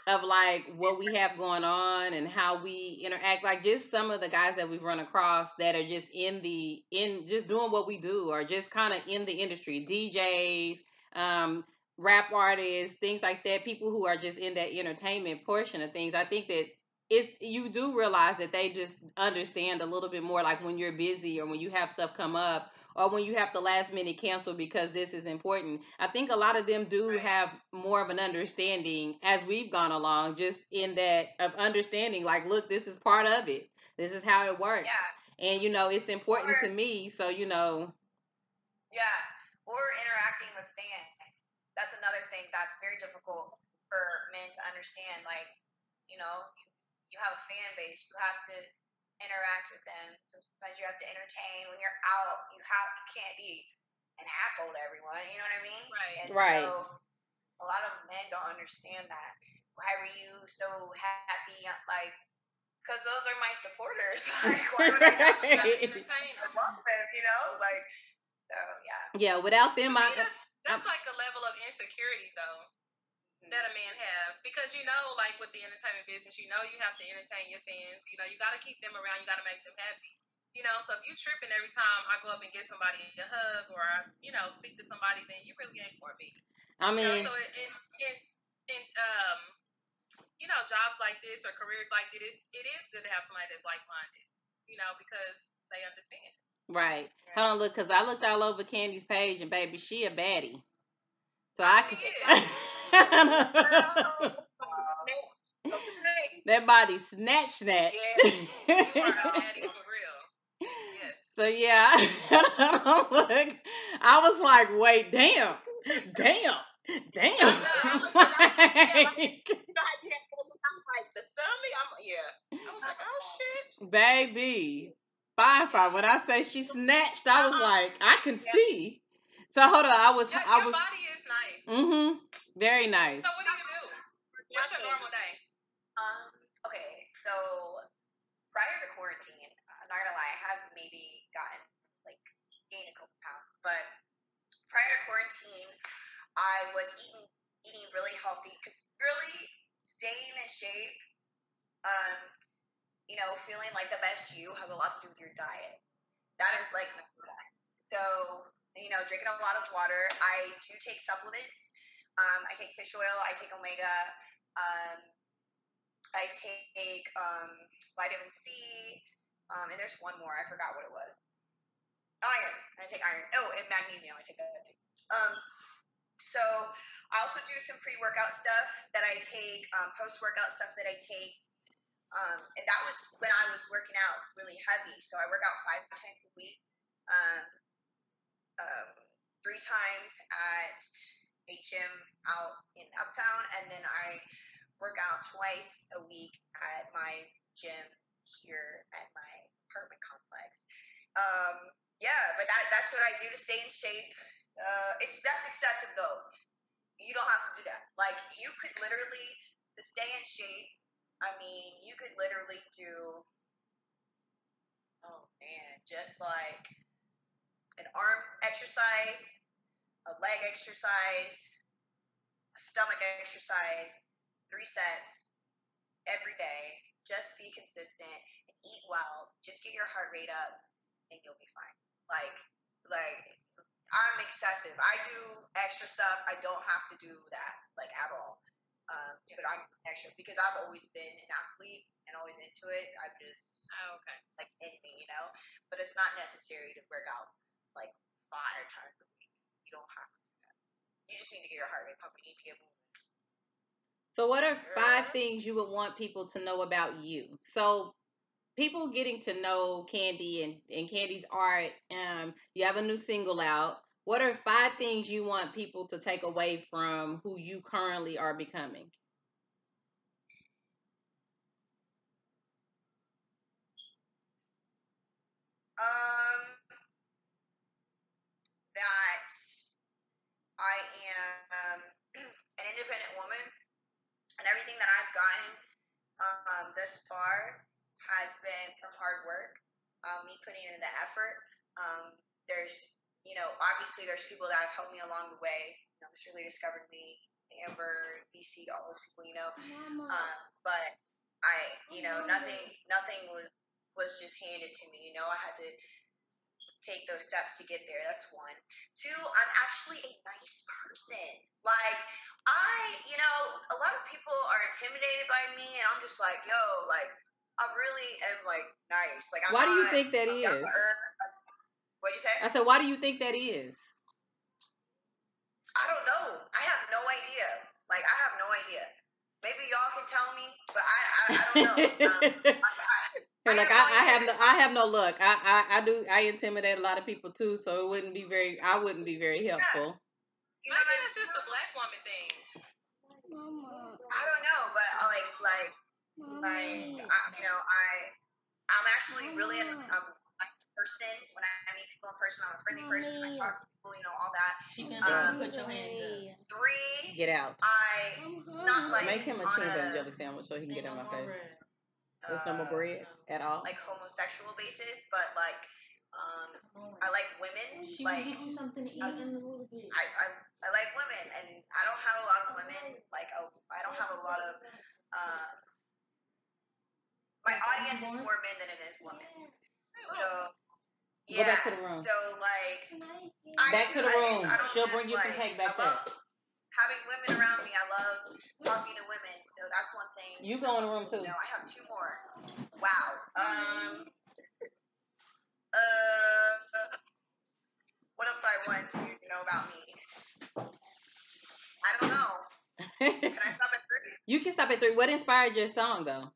of like what we have going on and how we interact like just some of the guys that we've run across that are just in the in just doing what we do or just kind of in the industry DJs um rap artists things like that people who are just in that entertainment portion of things i think that it's you do realize that they just understand a little bit more like when you're busy or when you have stuff come up or when you have to last minute cancel because this is important i think a lot of them do Right. have more of an understanding as we've gone along just in that of understanding like look this is part of it this is how it works yeah. and you know it's important Or- to me so you know Yeah, or interacting with fans. That's another thing that's very difficult for men to understand. Like, you know, you, you have a fan base, you have to interact with them. Sometimes you have to entertain. When you're out, you have you can't be an asshole to everyone. You know what I mean? Right. And Right. So a lot of men don't understand that. Why were you so happy? Like, because those are my supporters. like, why would I not You gotta Right. entertain I them. love them? You know, like, so yeah. yeah without them I, that's, that's like a level of insecurity though that a man have. Because you know like with the entertainment business you know you have to entertain your fans. You know you got to keep them around. You got to make them happy. You know so if you tripping every time i go up and get somebody a hug or you know speak to somebody then you really ain't for me. I you mean know so in in in um you know jobs like this or careers like it is it is good to have somebody that's like-minded you know because they understand. Right. Hold on, look, cause I looked all over Candy's page and baby, she a baddie. So I she can. that body snatch snatched. you are a for real yes so yeah, look, I was like, wait, damn, damn, damn. Like, I'm like the dummy. I'm yeah. I was like, oh shit. baby, fine, fine. When I say she snatched, I was like, I can see. So hold on, I was, your, I your was, body is nice mm-hmm, very nice. So what do you do? What's your normal day? Um, okay, so prior to quarantine, I'm not gonna lie, I have maybe gotten like gained a couple pounds, but prior to quarantine, I was eating eating really healthy because really staying in shape, um, you know, feeling like the best you has a lot to do with your diet. That is like so you know, drinking a lot of water. I do take supplements. Um, I take fish oil. I take omega. Um, I take um, vitamin C, um, and there's one more. I forgot what it was. Iron. I take iron. Oh, and magnesium. I take that too. Um, so I also do some pre-workout stuff that I take, um, post-workout stuff that I take. Um, and that was when I was working out really heavy. So I work out five times a week, um, um, three times at gym out in Uptown, and then I work out twice a week at my gym here at my apartment complex. Um, yeah, but that that's what I do to stay in shape. Uh, it's that's excessive though. You don't have to do that. Like you could literally to stay in shape. I mean, you could literally do. Oh man, just like an arm exercise, a leg exercise, a stomach exercise, three sets every day. Just be consistent and eat well. Just get your heart rate up, and you'll be fine. Like, like I'm excessive. I do extra stuff. I don't have to do that like at all. Um, Yeah. But I'm extra because I've always been an athlete and always into it. I'm just Oh, okay. like anything, you know. But it's not necessary to work out like five times a week. You don't have to do that. You just need to get your heart rate pumping. You need to get moving. So, what are five things you would want people to know about you? So, people getting to know Candy and, and Candy's art. Um, you have a new single out. What are five things you want people to take away from who you currently are becoming? Um, that I am an independent woman, and everything that I've gotten um, thus far has been from hard work, um, me putting in the effort. Um, there's, you know, obviously there's people that have helped me along the way. You know, Mr. Lee discovered me, Amber, BC, all those people, you know. Um, but I, you know, nothing, nothing was was just handed to me. You know, I had to take those steps to get there. That's one. Two, I'm actually a nice person. Like, I, you know, a lot of people are intimidated by me, and I'm just like, yo, like, I really am like nice. Like, I'm Why do you not- think that I'm is? What'd you say? I said, why do you think that is? I don't know. I have no idea. Like, I have no idea. Maybe y'all can tell me, but I, I, I don't know. Um, I, I, You're I like I, I have no I have no luck. I, I I do I intimidate a lot of people too, so it wouldn't be very I wouldn't be very helpful. you Maybe like, that's just a black woman thing. Mama. I don't know, but I like, like, like, I, you know, I, I'm actually really an, I'm a person. When I meet people in person, I'm a friendly person. I talk to people, you know, all that. She can Um, put your hands up. Three, Get out. I not like Make him a on peanut butter and jelly sandwich so he can get in my face. There's no more uh, bread at all. like homosexual basis, but like, um, I like women. She like, will get you something to eat I- in a little bit. I, I, I like women, and I don't have a lot of women. Like, oh, I don't have a lot of. Um, my audience is more men than it is women. So, yeah. Go yeah. back to the room. So, like, I Back do- to the room. I don't She'll bring you some cake back I love Having women around me, I love talking to women. So that's one thing. You go in the room too. No, I have two more. Wow. Um. Uh. What else do I want you to know about me? I don't know. Can I stop at three? you can stop at three. What inspired your song though?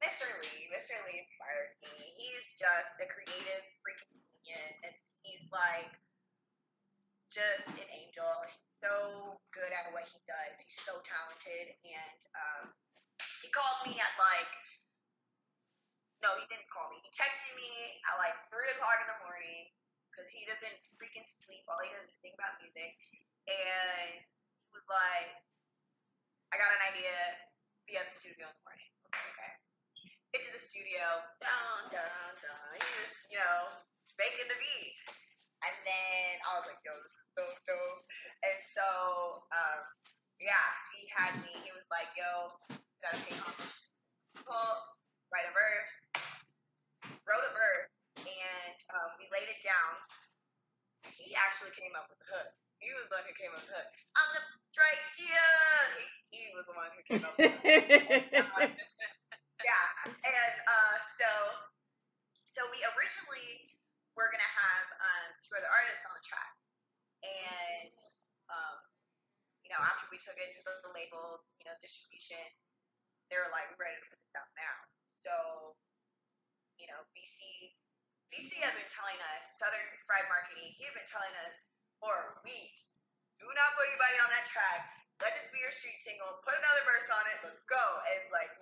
Mr. Lee. Mr. Lee inspired me. He's just a creative freaking genius. He's like just an angel. So good at what he does. He's so talented. And um, he called me at like, no, he didn't call me. He texted me at like 3 o'clock in the morning because he doesn't freaking sleep. All he does is think about music. And he was like, I got an idea. Be at the studio in the morning. Like, okay get to the studio, dun dun dun. He was, you know, making the beat. And then I was like, yo, this is so dope. And so, um, yeah, he had me. He was like, yo, you gotta pay homage. People, write a verse. Wrote a verse, and um, we laid it down. He actually came up with the hook. He was the one who came up with the hook. I'm the straight Gia. He, he was the one who came up with the hook yeah and uh so so we originally were gonna have um two other artists on the track. And um you know after we took it to the, the label you know distribution they were like ready to put this out now. So you know bc bc had been telling us southern fried marketing he had been telling us for weeks do not put anybody on that track. Let this be your street single. Put another verse on it. Let's go. And like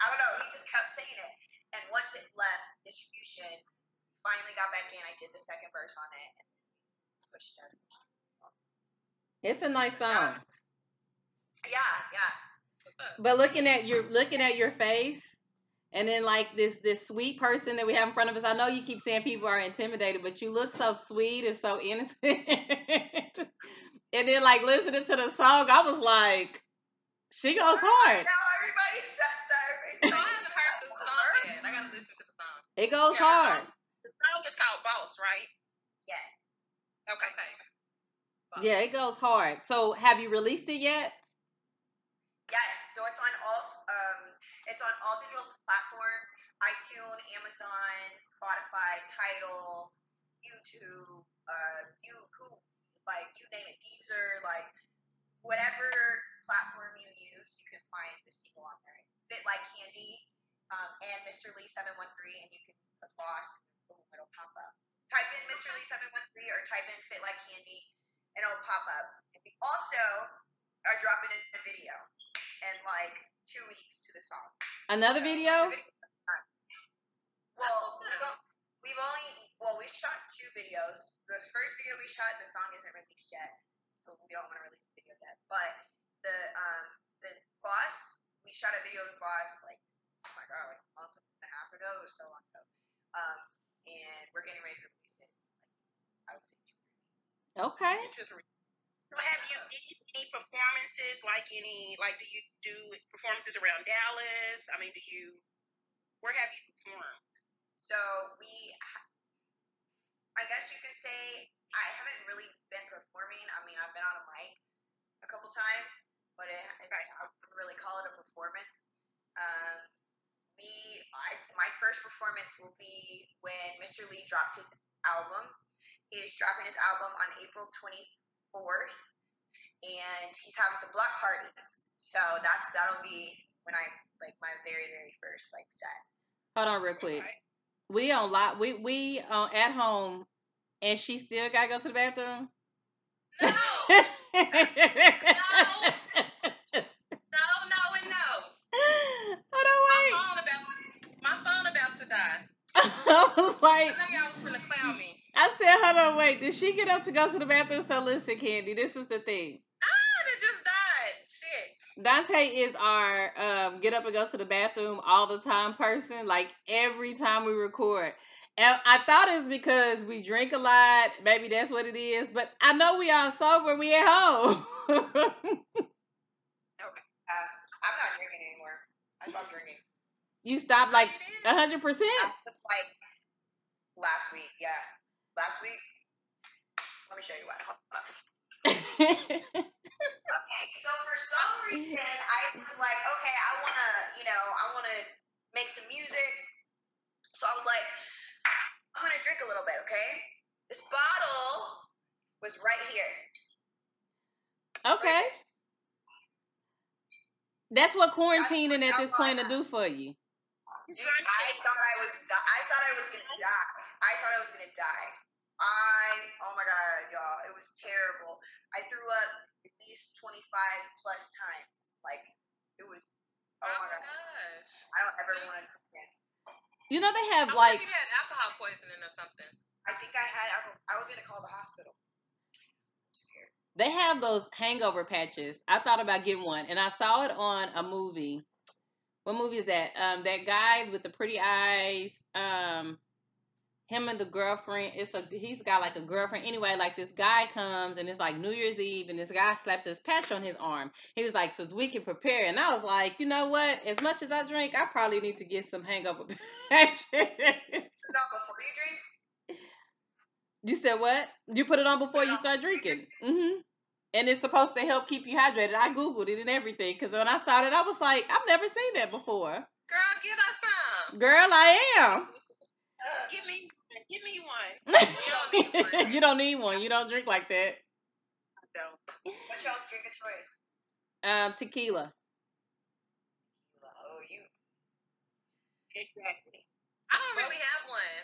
I don't know. He just kept saying it, and once it left distribution, finally got back in. I did the second verse on it, and pushed it. as a single. it's a nice song. Yeah, yeah. What's? But looking at your looking at your face, and then like this this sweet person that we have in front of us. I know you keep saying people are intimidated, but you look so sweet and so innocent. and then like listening to the song, I was like, she goes hard. Now everybody says that. So I haven't heard the song yet. I gotta listen to the song. It goes Yeah, hard. The is called Boss, right? yes. Okay. Okay. Yeah, it goes hard. So have you released it yet? Yes, so it's on all um, it's on all digital platforms: iTunes, Amazon, Spotify, Tidal, YouTube, uh, you, like you name it, Deezer, like whatever platform you use, you can find the single on there. It's Fit Like Candy um, and Mr. Lee 713, and you can put Boss, boom, it'll pop up. Type in Mr. Lee 713 or type in Fit Like Candy, and it'll pop up. And we also are dropping in a video in like two weeks to the song. Another So, video? video- Well, we've we've only well we shot two videos. The first video we shot, the song isn't released yet, so we don't want to release the video yet. But the um the boss, we shot a video with boss like oh my god, like a month and a half ago. It was so long ago. Um, and we're getting ready to release it. Like, I would say two. Okay. Two, three. So have you did any performances? Like any? Like, do you do performances around Dallas? I mean, do you? Where have you performed? So we, I guess you could say I haven't really been performing. I mean, I've been on a mic a couple times, but it, it, I wouldn't really call it a performance. Um, we, I, my first performance will be when Mr. Lee drops his album. He's dropping his album on April 24th, and he's having some block parties. So that's that'll be when I like my very very first like set. Hold on real quick. We on lot we we uh, at home and she still gotta go to the bathroom. No, no, no, and no. Hold My on, phone about to, my phone about to die. wait. I was I like, know y'all was finna clown me. I said, hold on, wait. Did she get up to go to the bathroom? So listen, Candy, this is the thing. Ah, it just died. Shit. Dante is our um, get up and go to the bathroom all the time person. Like every time we record. And I thought it's because we drink a lot. Maybe that's what it is. But I know we all sober. We at home. Uh, I'm not drinking anymore. I stopped drinking. You stopped like you did? a hundred percent. Like last week. Yeah, last week. Let me show you what. Hold. Okay, so for some reason I was like, okay, I wanna, you know, I wanna make some music. So I was like, I'm gonna drink a little bit, okay? This bottle was right here. okay. That's what quarantining at this point to do for you. Dude, I thought I was, di- I thought I was gonna die. I thought I was gonna die. I, oh my god, y'all, it was terrible. I threw up at least 25 plus times. Like, it was, oh, Oh my my god. gosh. I don't ever want to drink again. You know they have wonder like if you had alcohol poisoning or something. I think I had, alcohol- I was gonna call the hospital. I'm scared. they have those hangover patches. I thought about getting one, and I saw it on a movie. What movie is that? Um, that guy with the pretty eyes. Um, him and the girlfriend. It's a he's got like a girlfriend. Anyway, like this guy comes and it's like New Year's Eve, and this guy slaps his patch on his arm. He was like, "Since we can prepare," and I was like, "You know what? As much as I drink, I probably need to get some hangover patches." No, before you drink, You said what? You put it on before you start drinking. Mm-hmm. And it's supposed to help keep you hydrated. I googled it and everything because when I saw it, I was like, I've never seen that before. Girl, get us some. Girl, I am. Give me, give me one. don't need one. you don't need one. You don't drink like that. I don't. what's y'all's drink of choice? Um, tequila. Oh, you. Exactly. I don't really have one.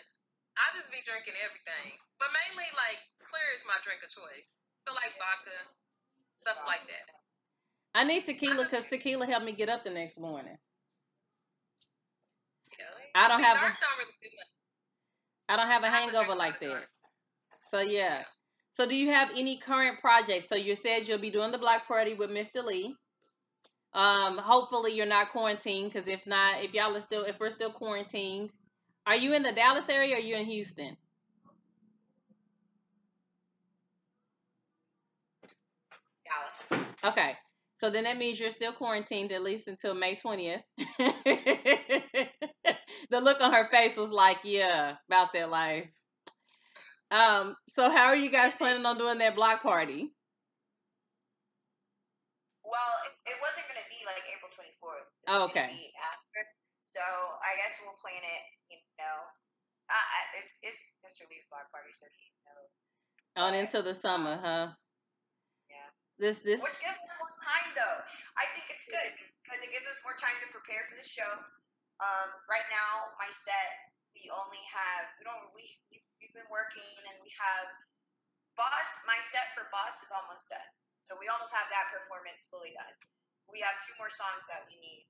I just be drinking everything. But mainly like clear is my drink of choice. So like vodka, stuff like that. I need tequila because tequila helped me get up the next morning. Know? I don't See, have a- don't really do. I don't have a hangover like that. So yeah. So do you have any current projects? So you said you'll be doing the block party with Mr. Lee. Um, hopefully you're not quarantined because if not, if y'all are still, if we're still quarantined, are you in the Dallas area or are you in Houston? Dallas. Okay. So then that means you're still quarantined at least until May 20th. the look on her face was like, yeah, about that life. Um, so how are you guys planning on doing that block party? Well, it, it wasn't gonna be like April 24th. It Oh, okay. After. So I guess we'll plan it. You know, uh, I- it, it's Mr. Lee's block party, so he knows. On into the summer, huh? This this Which gives us more time, though. I think it's good because it gives us more time to prepare for the show. Um, right now, my set, we only have we don't we we- we've been working and we have boss. My set for boss is almost done, so we almost have that performance fully done. We have two more songs that we need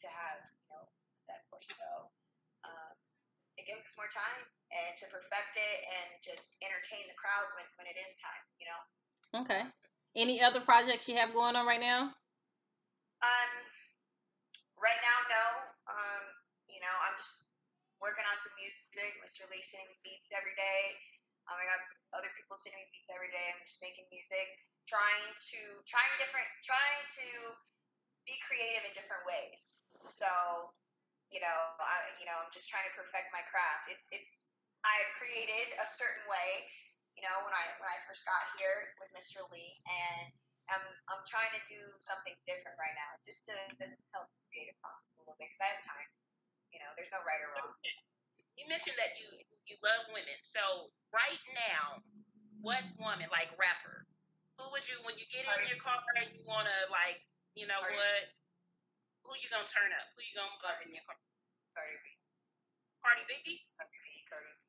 to have, you know, set for. So um, it gives us more time and to perfect it and just entertain the crowd when when it is time. You know. okay. Any other projects you have going on right now? Um, right now, no. Um, you know, I'm just working on some music. Mr. Lee sending me beats every day. Um, I got other people sending me beats every day. I'm just making music, trying to trying different, trying to be creative in different ways. So, you know, I you know, I'm just trying to perfect my craft. It's it's I created a certain way, you know, when I when I first got here with Mr. Lee, and I'm I'm trying to do something different right now, just to, to help the creative process a little bit because I have time. You know, there's no right or wrong. You mentioned that you you love women. So right now, what woman, like rapper, who would you when you get in your car and you wanna like, you know Cardi. what? Who you gonna turn up? Who you gonna love in your car? Cardi B, Cardi B? Cardi B, Cardi B,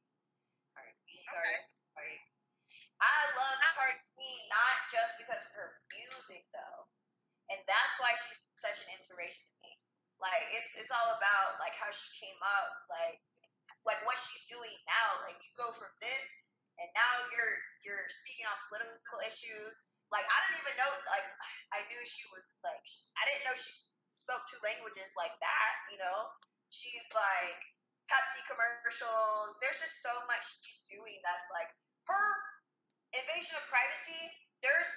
Cardi B, Okay. Cardi, Cardi. I love Cardi not just because of her music though, and that's why she's such an inspiration to me. Like it's it's all about like how she came up, like like what she's doing now. Like you go from this, and now you're you're speaking on political issues. Like I didn't even know. Like I knew she was like I didn't know she spoke two languages like that. You know, she's like Pepsi commercials. There's just so much she's doing that's like her invasion of privacy. There's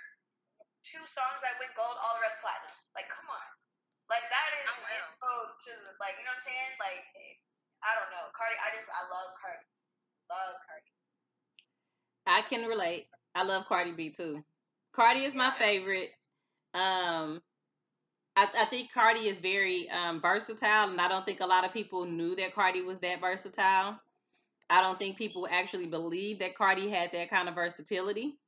two songs that went gold, all the rest platinum. Like, come on. Like that is Oh, wow. info to like you know what I'm saying? Like I don't know. Cardi I just I love Cardi. Love Cardi. I can relate. I love Cardi B too. Cardi is my favorite. Um, I, I think Cardi is very um, versatile, and I don't think a lot of people knew that Cardi was that versatile. I don't think people actually believe that Cardi had that kind of versatility.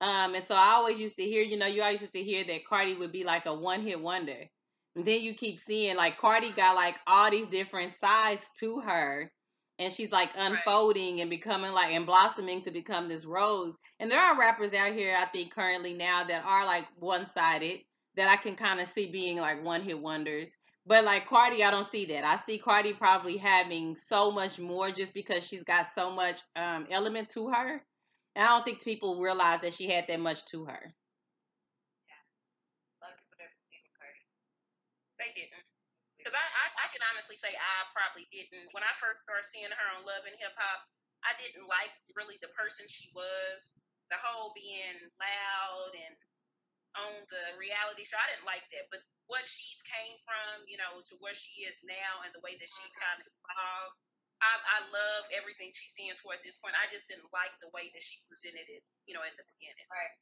Um, and so I always used to hear, you know, you always used to hear that Cardi would be like a one hit wonder. And then you keep seeing like Cardi got like all these different sides to her. And she's like unfolding and becoming like and blossoming to become this rose. And there are rappers out here, I think, currently now that are like one sided that I can kind of see being like one hit wonders. But like Cardi, I don't see that. I see Cardi probably having so much more just because she's got so much um, element to her. And I don't think people realize that she had that much to her. Because I, I, I can honestly say I probably didn't. When I first started seeing her on Love and Hip Hop, I didn't like really the person she was. The whole being loud and on the reality show, I didn't like that. But what she's came from, you know, to where she is now and the way that she's mm-hmm. kind of evolved, I, I love everything she stands for at this point. I just didn't like the way that she presented it, you know, in the beginning. Right.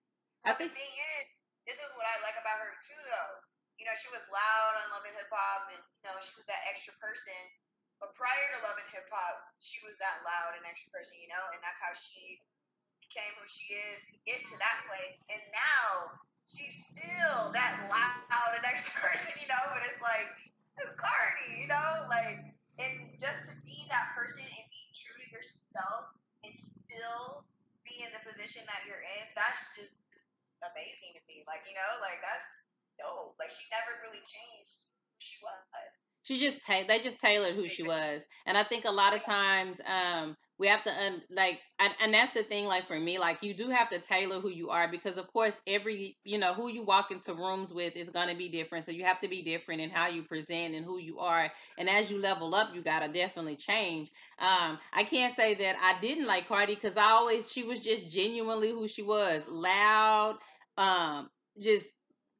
I think the thing is, this is what I like about her too, though. You know, she was loud on Love and Hip Hop, and you know, she was that extra person. But prior to Love and Hip Hop, she was that loud and extra person, you know, and that's how she became who she is to get to that place. And now she's still that loud and extra person, you know. But it's like it's Cardi, you know, like and just to be that person and be true to yourself and still be in the position that you're in, that's just amazing to me. Like, you know, like that's dope. Like she never really changed who she was. She just ta- they just tailored who she was and i think a lot of times um we have to un- like and, and that's the thing like for me like you do have to tailor who you are because of course every you know who you walk into rooms with is going to be different so you have to be different in how you present and who you are and as you level up you got to definitely change. Um i can't say that i didn't like cardi because i always she was just genuinely who she was loud um just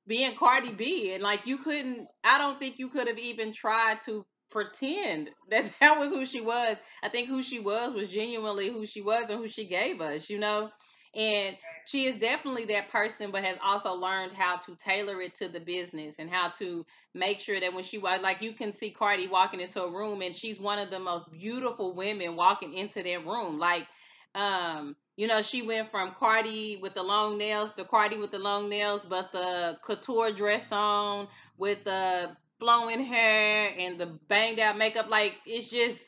being Cardi B and like you couldn't I don't think you could have even tried to pretend that that was who she was. I think who she was was genuinely who she was and who she gave us, you know? And she is definitely that person but has also learned how to tailor it to the business and how to make sure that when she was like you can see Cardi walking into a room and she's one of the most beautiful women walking into that room. Like um you know, she went from Cardi with the long nails to Cardi with the long nails, but the couture dress on with the flowing hair and the banged out makeup. Like it's just,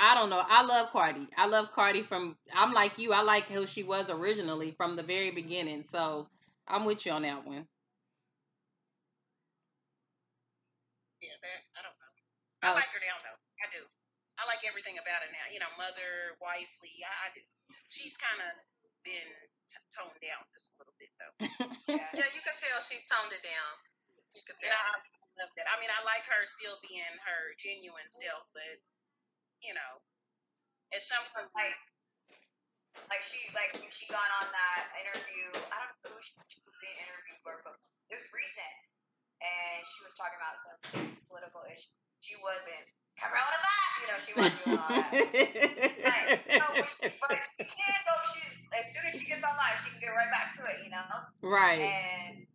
I don't know. I love Cardi. I love Cardi from. I'm like you. I like who she was originally from the very beginning. So I'm with you on that one. Yeah, that I don't know. I Oh. like her now though. I do. I like everything about her now. You know, mother, wifely. I, I do. She's kind of been t- toned down just a little bit though. Yeah. Yeah, you can tell she's toned it down. You can And tell. I love that. I mean, I like her still being her genuine self, but you know, at some point, like like she like when she got on that interview I don't know who she, she was being interviewed for but it was recent and she was talking about some political issue she wasn't coronavirus you know she wasn't doing all that Right. No, but she, but she can go she as soon as she gets on live she can get right back to it you know right. and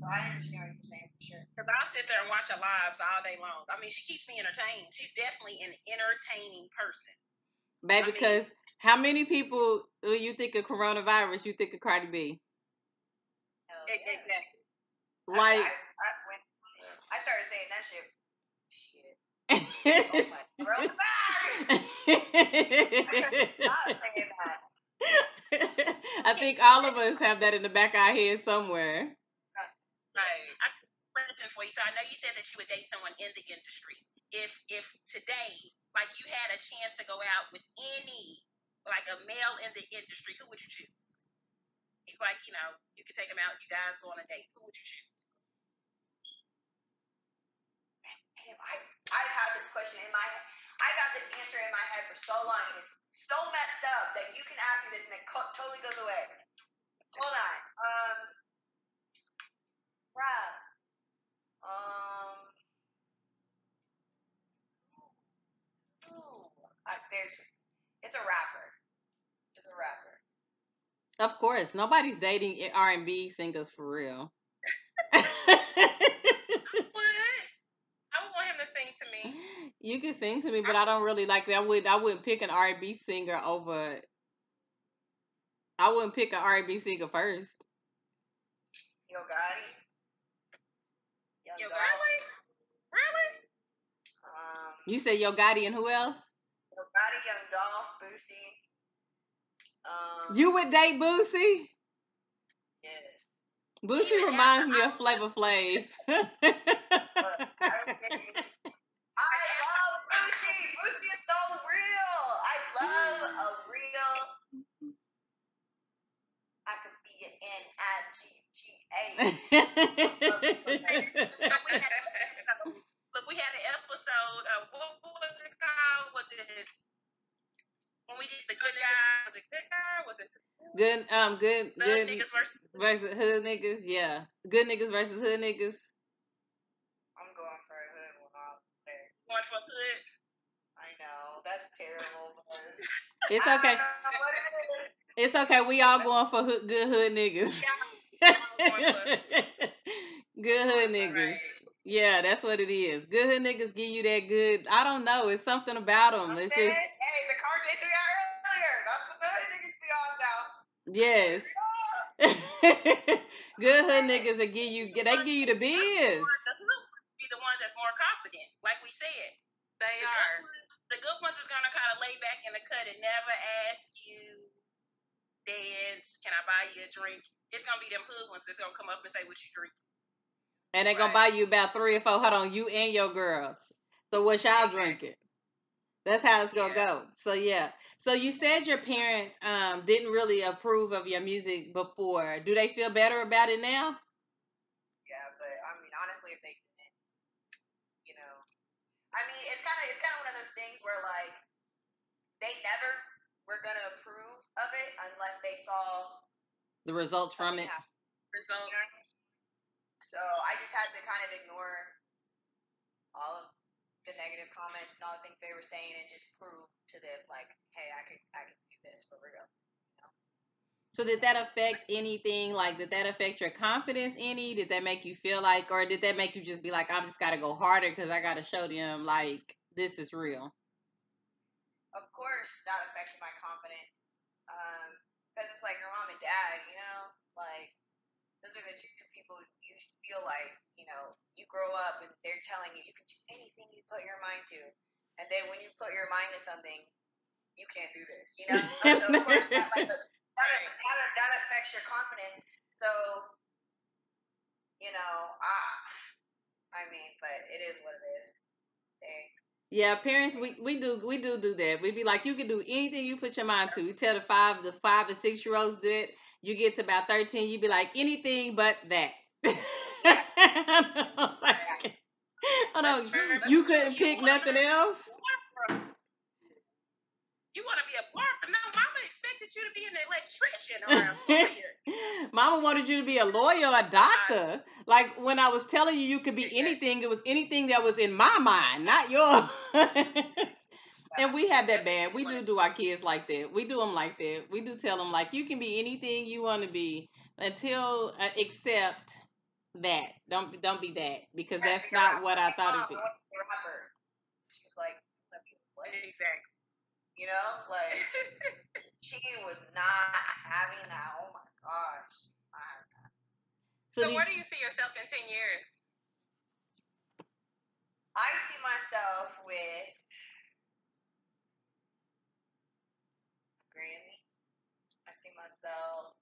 so I understand what you're saying for sure because I'll sit there and watch her lives all day long. I mean, she keeps me entertained. She's definitely an entertaining person. Baby, I mean- because how many people when you think of coronavirus, you think of Cardi B? Hell yeah. Exactly. Like, I, I, when I started saying that shit shit I was like coronavirus Stop saying that. I think all of us have that in the back of our head somewhere. Right. I, question for you. So I know you said that you would date someone in the industry. If if today, like you had a chance to go out with any, like a male in the industry, who would you choose? If, Like you know, you could take him out. You guys go on a date. Who would you choose? Damn, I I've had this question in my head. I got this answer in my head for so long, and it's so messed up that you can ask me this and it co- totally goes away. Hold on. Um, bruh. Um. Ooh, I, there's, it's a rapper. It's a rapper. Of course, nobody's dating R and B singers for real. What? I would him to sing to me. you can sing to me, but I don't really like that. I would I wouldn't pick an R and B singer over. I wouldn't pick an R and B singer first. Yo Gotti. Young Yo Dolph. Gotti? Really? Um, You said Yo Gotti and who else? Yo Gotti, Young Dolph, Boosie. Um, You would date Boosie? Yes. Boosie Yeah, reminds me I- of Flavor Flav. But I don't I love Boosie. Boosie is so real. I love a real. I could be an N I G G A. Look, we had an episode. Look, we had an episode. Of, what, what was it called? Was it when we did the good guy? Was it good guy? Was it good, um, good, the good niggas versus? versus hood niggas. Yeah, good niggas versus hood niggas. I'm going for a hood one off there. One for hood. I that's terrible, It's okay. don't know what it is. Okay. We all going for hood, good hood niggas. good hood niggas. Yeah, that's what it is. Good hood niggas give you that good. I don't know. It's something about them. It's just hey, the conversation we had earlier. That's what the hood niggas be on now. yes. good hood niggas that give you. They give you the biz. The hood be the ones that's more confident, like we said. They are. Good ones- The good ones is gonna kind of lay back in the cut and never ask you dance. Can I buy you a drink? It's gonna be them hood ones that's gonna come up and say what you drink. And they gonna buy you about three or four. Hold on, you and your girls. So what y'all drinking? That's how it's gonna go. So yeah. So you said your parents um didn't really approve of your music before. Do they feel better about it now? Yeah, but I mean, honestly, if they didn't, you know, I mean, it's kind of it's kind of one of those things where like they never were gonna approve of it unless they saw The results from it. happen. Results. You know what I mean? So I just had to kind of ignore all of the negative comments and all the things they were saying and just prove to them like, hey, I could I could do this for real. So did that affect anything? Like, did that affect your confidence any? Did that make you feel like, or did that make you just be like, I'm just gotta go harder because I gotta show them like this is real? Of course, that affected my confidence. Um, because it's like your mom and dad, you know, like those are the two people you feel like, you know, you grow up and they're telling you you can do anything you put your mind to, and then when you put your mind to something, you can't do this, you know. so of course that, like, that, that, that affects your confidence. So, you know, I, I mean, but it is what it is. They, Yeah, parents, we, we do we do do that. We be like, you can do anything you put your mind to. You tell the five the five and six year olds that you get to about thirteen, you be like anything but that. like, I know That's true. That's you couldn't pick nothing else. You want to be a barber? No, Mama expected you to be an electrician or a lawyer. Mama wanted you to be a lawyer or a doctor. Like when I was telling you you could be anything, it was anything that was in my mind, not yours. and we have that bad. We do do our kids like that. We do them like that. We do tell them like you can be anything you want to be until uh, except that. Don't don't be that because that's not what I thought it'd be. I wanna be a rapper. She's like, "Let Exactly. You know, like she was not having that. Oh my gosh. I- So, So where you- do you see yourself in ten years? I see myself with Grammy. I see myself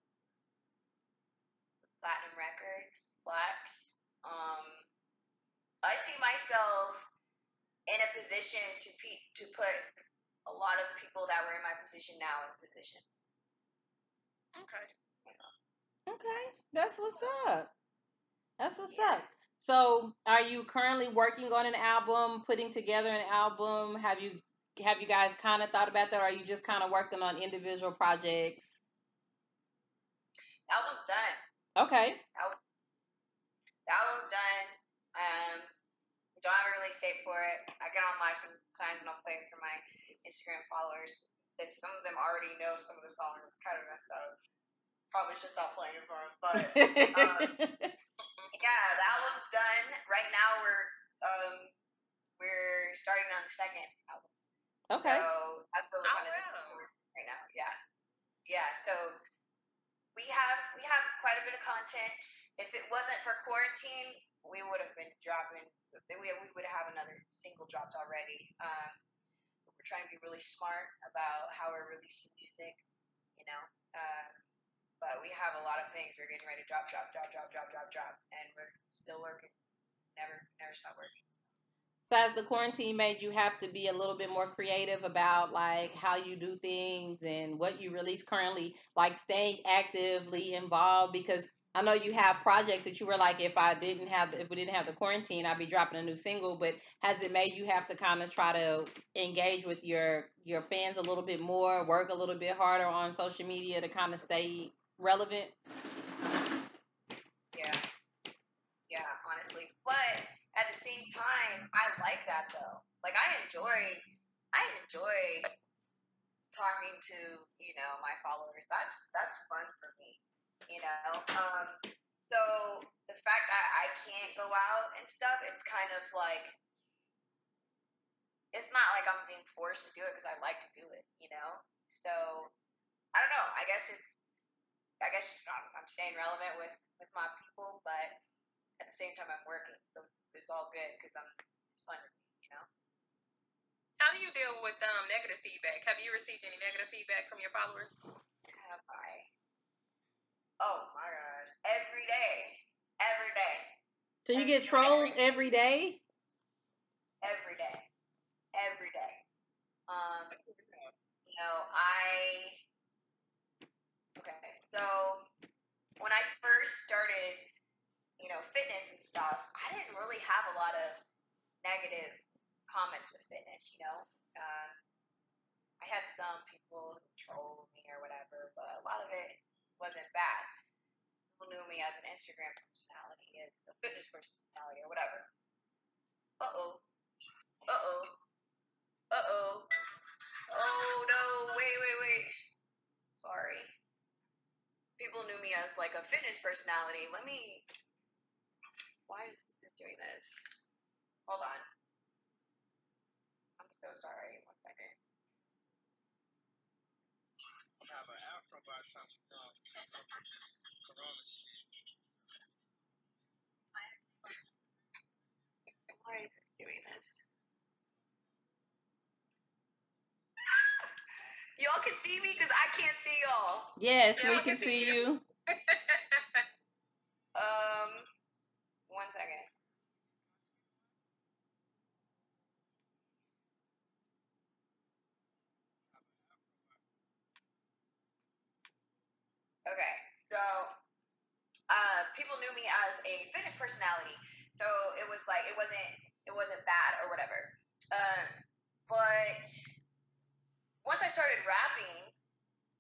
with platinum records, blacks. Um, I see myself in a position to pe- to put a lot of people that were in my position now in position. Okay. Okay, that's what's up. That's what's up. So, are you currently working on an album, putting together an album? Have you have you guys kind of thought about that, or are you just kind of working on individual projects? Album's done. Okay. The album's done. Um, don't have a release date for it. I get on live sometimes and I'll play it for my Instagram followers. That some of them already know some of the songs. It's kind of messed up. Probably should stop playing it for them. But yeah, the album's done. Right now we're um we're starting on the second album. okay. So that's what we're Oh, kind of wow. right now. Yeah. Yeah. So we have we have quite a bit of content. If it wasn't for quarantine, we would have been dropping. We we would have another single dropped already. Um, we're trying to be really smart about how we're releasing music. You know. Um, but we have a lot of things. We're getting ready to drop, drop, drop, drop, drop, drop, drop, and we're still working. Never, never stop working. So, has the quarantine made you have to be a little bit more creative about like how you do things and what you release currently, like staying actively involved? Because I know you have projects that you were like, if I didn't have, if we didn't have the quarantine, I'd be dropping a new single. But has it made you have to kind of try to engage with your your fans a little bit more, work a little bit harder on social media to kind of stay relevant? Yeah. Yeah, honestly. But at the same time, I like that though. Like I enjoy I enjoy talking to, you know, my followers. That's that's fun for me. You know? Um so the fact that I can't go out and stuff, it's kind of like it's not like I'm being forced to do it because I like to do it, you know? So I don't know. I guess it's I guess I'm, I'm staying relevant with with my people, but at the same time I'm working, so it's all good because I'm it's fun, to me, you know. How do you deal with um negative feedback? Have you received any negative feedback from your followers? Have I? Oh my gosh, every day, every day, So you get trolls every day? every day, every day. Um, you know, I okay. So when I first started, you know, fitness and stuff, I didn't really have a lot of negative comments with fitness. You know, um, I had some people who trolled me or whatever, but a lot of it wasn't bad. People knew me as an Instagram personality, as a fitness personality, or whatever. Uh oh. Uh oh. Uh oh. Oh no! Wait, wait, wait. Sorry. People knew me as like a fitness personality. Let me. Why is this doing this? Hold on. I'm so sorry. One second. afro by the time corona shit. Why is this doing this? Y'all can see me because I can't see y'all. Yes, we can can see see you. Um, one second. Okay, so uh, people knew me as a fitness personality, so it was like it wasn't it wasn't bad or whatever. Um, but once I started rapping,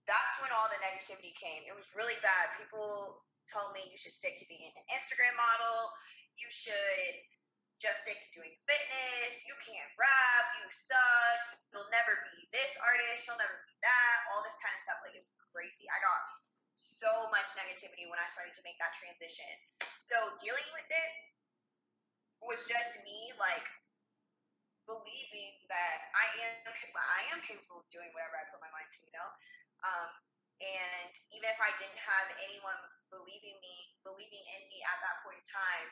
that's when all the negativity came. It was really bad. People told me you should stick to being an Instagram model. You should just stick to doing fitness. You can't rap. You suck. You'll never be this artist. You'll never be that. All this kind of stuff. Like it was crazy. I got so much negativity when I started to make that transition. So dealing with it was just me like believing that I am I am capable of doing whatever I put my mind to, you know. Um, and even if I didn't have anyone believing me, believing in me at that point in time,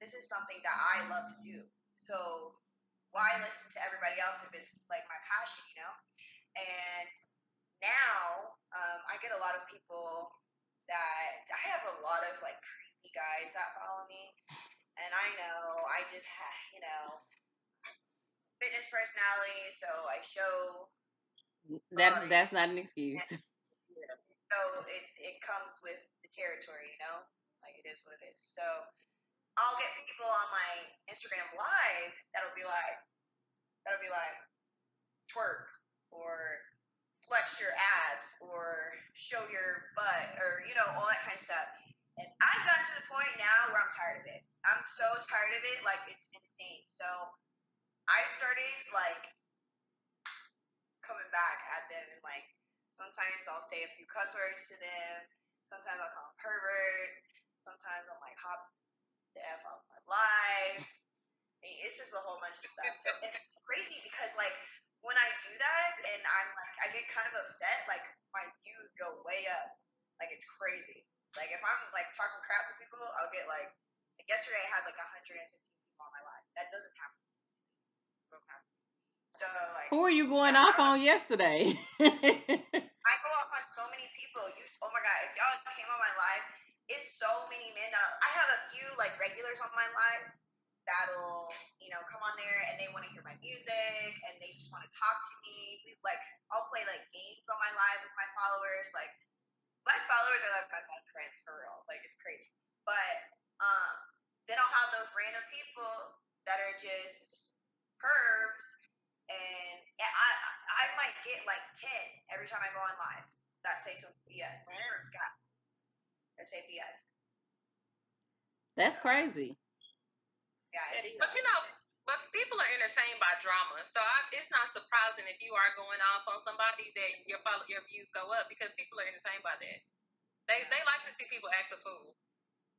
this is something that I love to do. So why listen to everybody else if it's like my passion, you know? And now um, I get a lot of people that I have a lot of like creepy guys that follow me, and I know I just have you know fitness personality, so I show That's Sorry. that's not an excuse. so it, it comes with the territory, you know? Like it is what it is. So I'll get people on my Instagram live that'll be like that'll be like twerk or flex your abs or show your butt or you know, all that kind of stuff. And I've gotten to the point now where I'm tired of it. I'm so tired of it, like it's insane. So I started like coming back at them and like sometimes I'll say a few cuss words to them. Sometimes I'll call them pervert. Sometimes I'm like hop the f off my life. It's just a whole bunch of stuff. And it's crazy because like when I do that and I'm like I get kind of upset, like my views go way up. Like it's crazy. Like if I'm like talking crap to people, I'll get like, like yesterday I had like 115 people on my live. That doesn't happen. It don't happen. So like Who are you going off on yesterday? I go off on so many people. You, oh my god, if y'all came on my live, it's so many men that I have a few like regulars on my live that'll you know come on there and they want to hear my music and they just want to talk to me. We like I'll play like games on my live with my followers. Like my followers are like my best friends for real. Like it's crazy. But um, then I'll have those random people that are just pervs and I, I might get like ten every time I go on live that say some BS. That say BS. That's crazy. Yeah, it's But you know, but people are entertained by drama, so I, it's not surprising if you are going off on somebody that your follow, your views go up because people are entertained by that. They they like to see people act a fool.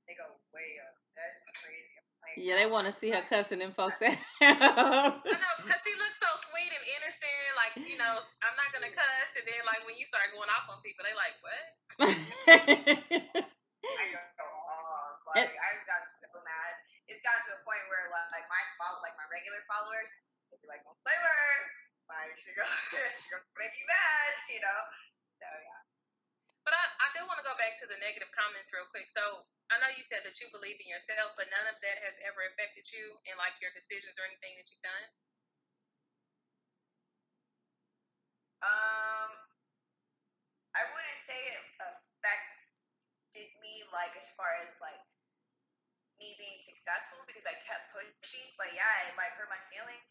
they go way up. That is crazy. Like, Yeah, they want to see her cussing them folks out. I know because she looks so sweet and innocent. Like you know, I'm not gonna cuss, and then like when you start going off on people, they like what? I go off. Like I've gotten so mad. It's gotten to a point where like, my follow, like my regular followers, they'll be like, "Don't play with her." Like she go, she gonna make you mad, you know. So yeah. But I, I do want to go back to the negative comments real quick. So I know you said that you believe in yourself, but none of that has ever affected you in like your decisions or anything that you've done. Um, I wouldn't say it affected me like as far as like me being successful because I kept pushing, but yeah, it like hurt my feelings.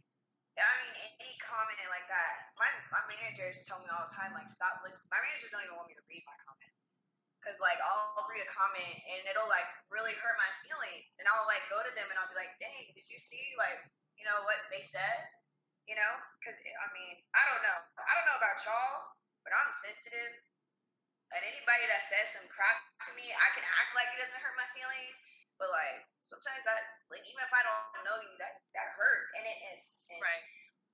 I mean, any comment like that, my my managers tell me all the time like stop listening. My managers don't even want me to read my comment because like I'll read a comment and it'll like really hurt my feelings, and I'll like go to them and I'll be like, dang, did you see like you know what they said? You know, because eh, I mean, I don't know, I don't know about y'all, but I'm sensitive. And anybody that says some crap to me, I can act like it doesn't hurt my feelings, but like sometimes that, like even if I don't know you, that that hurts, and it is. And Right.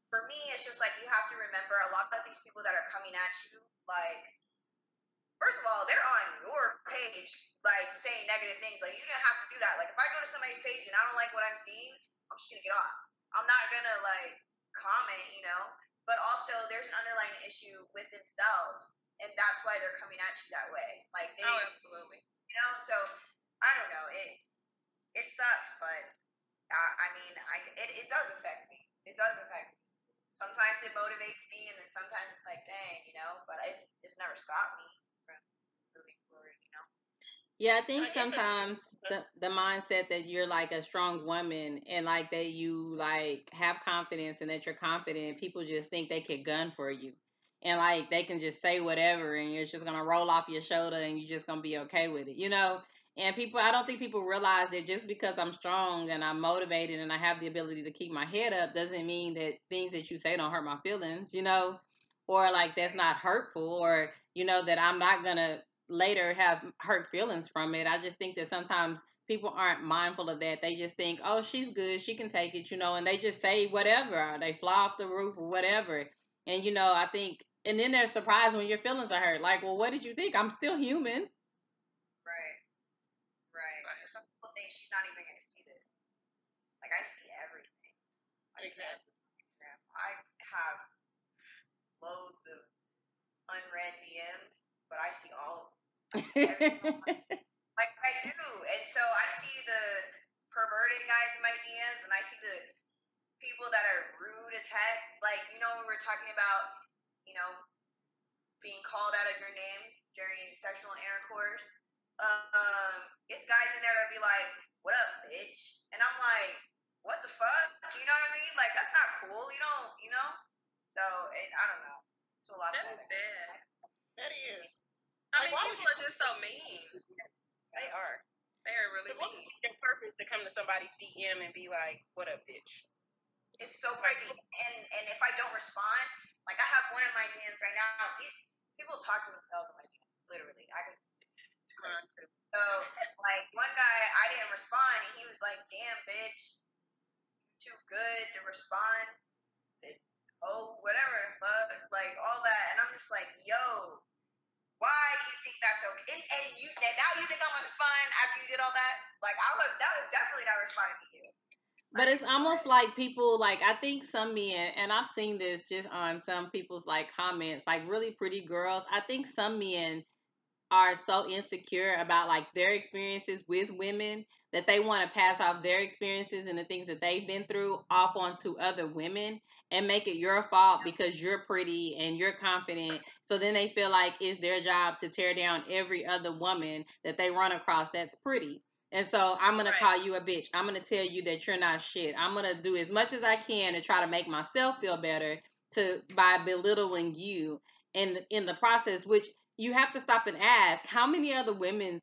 For me, it's just like you have to remember a lot of these people that are coming at you, like first of all, they're on your page, like saying negative things. Like you didn't have to do that. Like if I go to somebody's page and I don't like what I'm seeing, I'm just gonna get off. I'm not gonna like comment, you know. But also, there's an underlying issue with themselves, and that's why they're coming at you that way. Like they, Oh, absolutely. you know. So I don't know. It it sucks, but uh, I mean, I it, it does affect me. It does affect me. Sometimes it motivates me, and then sometimes it's like, dang, you know. But it's it's never stopped me from moving forward, you know. Yeah, I think I sometimes the the mindset that you're like a strong woman and like that you like have confidence and that you're confident, people just think they can gun for you. And like they can just say whatever and it's just gonna roll off your shoulder and you're just gonna be okay with it, you know? And people I don't think people realize that just because I'm strong and I'm motivated and I have the ability to keep my head up doesn't mean that things that you say don't hurt my feelings, you know? Or like that's not hurtful or you know that I'm not gonna later have hurt feelings from it. I just think that sometimes people aren't mindful of that. They just think, oh, she's good, she can take it, you know, and they just say whatever. They fly off the roof or whatever. And, you know, I think, and then they're surprised when your feelings are hurt. Like, well, what did you think? I'm still human. Right. Right. Right. Some people think she's not even gonna see this. Like I see everything. I Exactly. everything. I have loads of unread DMs, but I see all of them. Like I do. And so I see the perverted guys in my DMs and I see the people that are rude as heck. Like, you know, when we were talking about, you know, being called out of your name during sexual intercourse. Um, it's guys in there that be like, What up, bitch? And I'm like, What the fuck? You know what I mean? Like that's not cool. You don't you know? So it, I don't know. It's a lot That of is sad. That is. I Like, mean, people are just so mean. They are. They are really Because what mean. would your purpose to come to somebody's DM and be like, "What up, bitch"? It's so crazy. And and if I don't respond, like I have one of my DMs right now. These people talk to themselves in my DM. Literally, I can. It's crazy. Uh-huh. So like one guy, I didn't respond, and he was like, "Damn, bitch, you too good to respond." Oh, whatever, fuck, like all that, and I'm just like, yo. Why do you think that's okay? And, and you and now you think I'm gonna respond after you did all that? Like I would, that would definitely not respond to you. But it's almost like people like I think some men and I've seen this just on some people's like comments, like really pretty girls. I think some men are so insecure about like their experiences with women that they want to pass off their experiences and the things that they've been through off onto other women and make it your fault because you're pretty and you're confident. So then they feel like it's their job to tear down every other woman that they run across that's pretty. And so I'm gonna call you a bitch. I'm gonna tell you that you're not shit. I'm gonna do as much as I can to try to make myself feel better to by belittling you in in the process, which you have to stop and ask how many other women's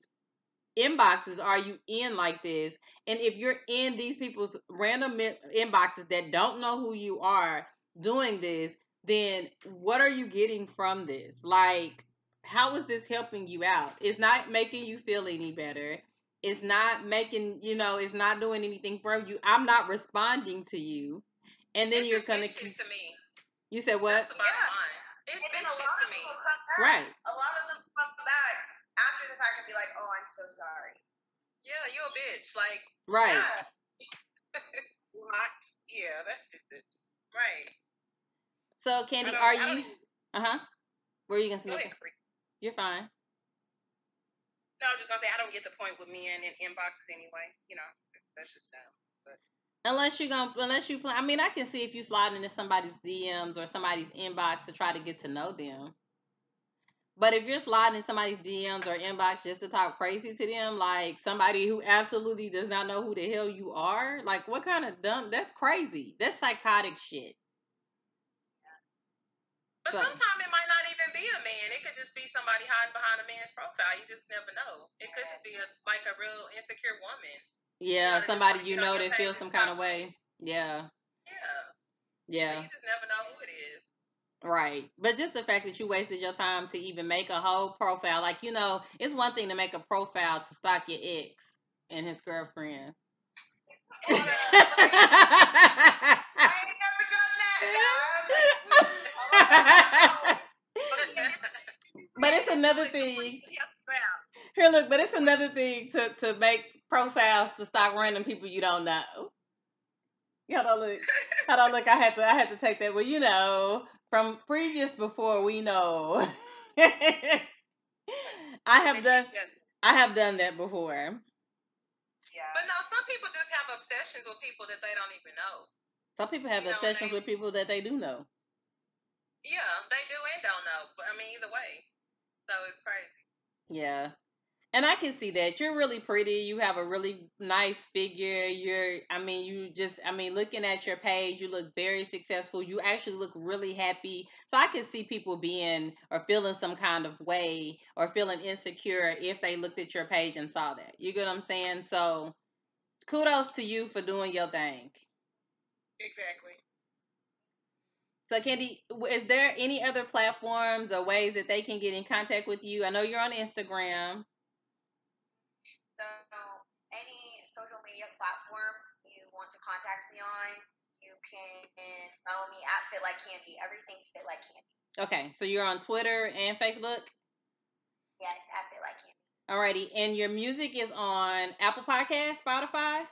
inboxes are you in like this? And if you're in these people's random in- inboxes that don't know who you are doing this, then what are you getting from this? Like, how is this helping you out? It's not making you feel any better. It's not making, you know, it's not doing anything for you. I'm not responding to you. And then it's you're just gonna bitch to me. you said what? That's the bottom Yeah. line. It's And then bitch a shit lot to of me. people come back. Right. A lot of them come back after the fact and be like, "Oh, I'm so sorry." Yeah, you're a bitch. Like, Right. Yeah. What? Yeah, that's stupid. right. So Candy, are you uh huh? Where are you gonna say Go ahead, You're fine. No, I was just gonna say I don't get the point with men in inboxes anyway. You know, that's just dumb. Unless you're gonna, unless you plan. I mean, I can see if you slide into somebody's DMs or somebody's inbox to try to get to know them. But if you're sliding in somebody's DMs or inbox just to talk crazy to them, like somebody who absolutely does not know who the hell you are, like what kind of dumb? That's crazy. That's psychotic shit. But So- sometimes it might not even be a man. It could just be somebody hiding behind a man's profile. You just never know. It could just be a like a real insecure woman. Yeah, Yeah, just somebody you know that feels some kind of way. Yeah, Yeah. yeah. You just never know who it is. Right. But just the fact that you wasted your time to even make a whole profile, like, you know, it's one thing to make a profile to stalk your ex and his girlfriend. I ain't never done that. but it's another thing. Here, look, but it's another thing to to make profiles to stalk random people you don't know. Hold on, look. Hold on, look. I had to. I had to take that. Well, you know, from previous before, we know. I have done. I have done that before. Yeah. But no, some people just have obsessions with people that they don't even know. Some people have You know, obsessions they- with people that they do know. Yeah, they do and don't know. But I mean, either way. So it's crazy. Yeah. And I can see that. You're really pretty. You have a really nice figure. You're I mean, you just I mean, looking at your page, you look very successful. You actually look really happy. So I can see people being or feeling some kind of way or feeling insecure if they looked at your page and saw that. You get what I'm saying? So kudos to you for doing your thing. Exactly. So, Candy, is there any other platforms or ways that they can get in contact with you? I know you're on Instagram. Contact me on, you can follow me at Fit Like Candy. Everything's Fit Like Candy. Okay, so you're on Twitter and Facebook. Yes, at Fit Like Candy. Alrighty, and your music is on Apple Podcast, Spotify.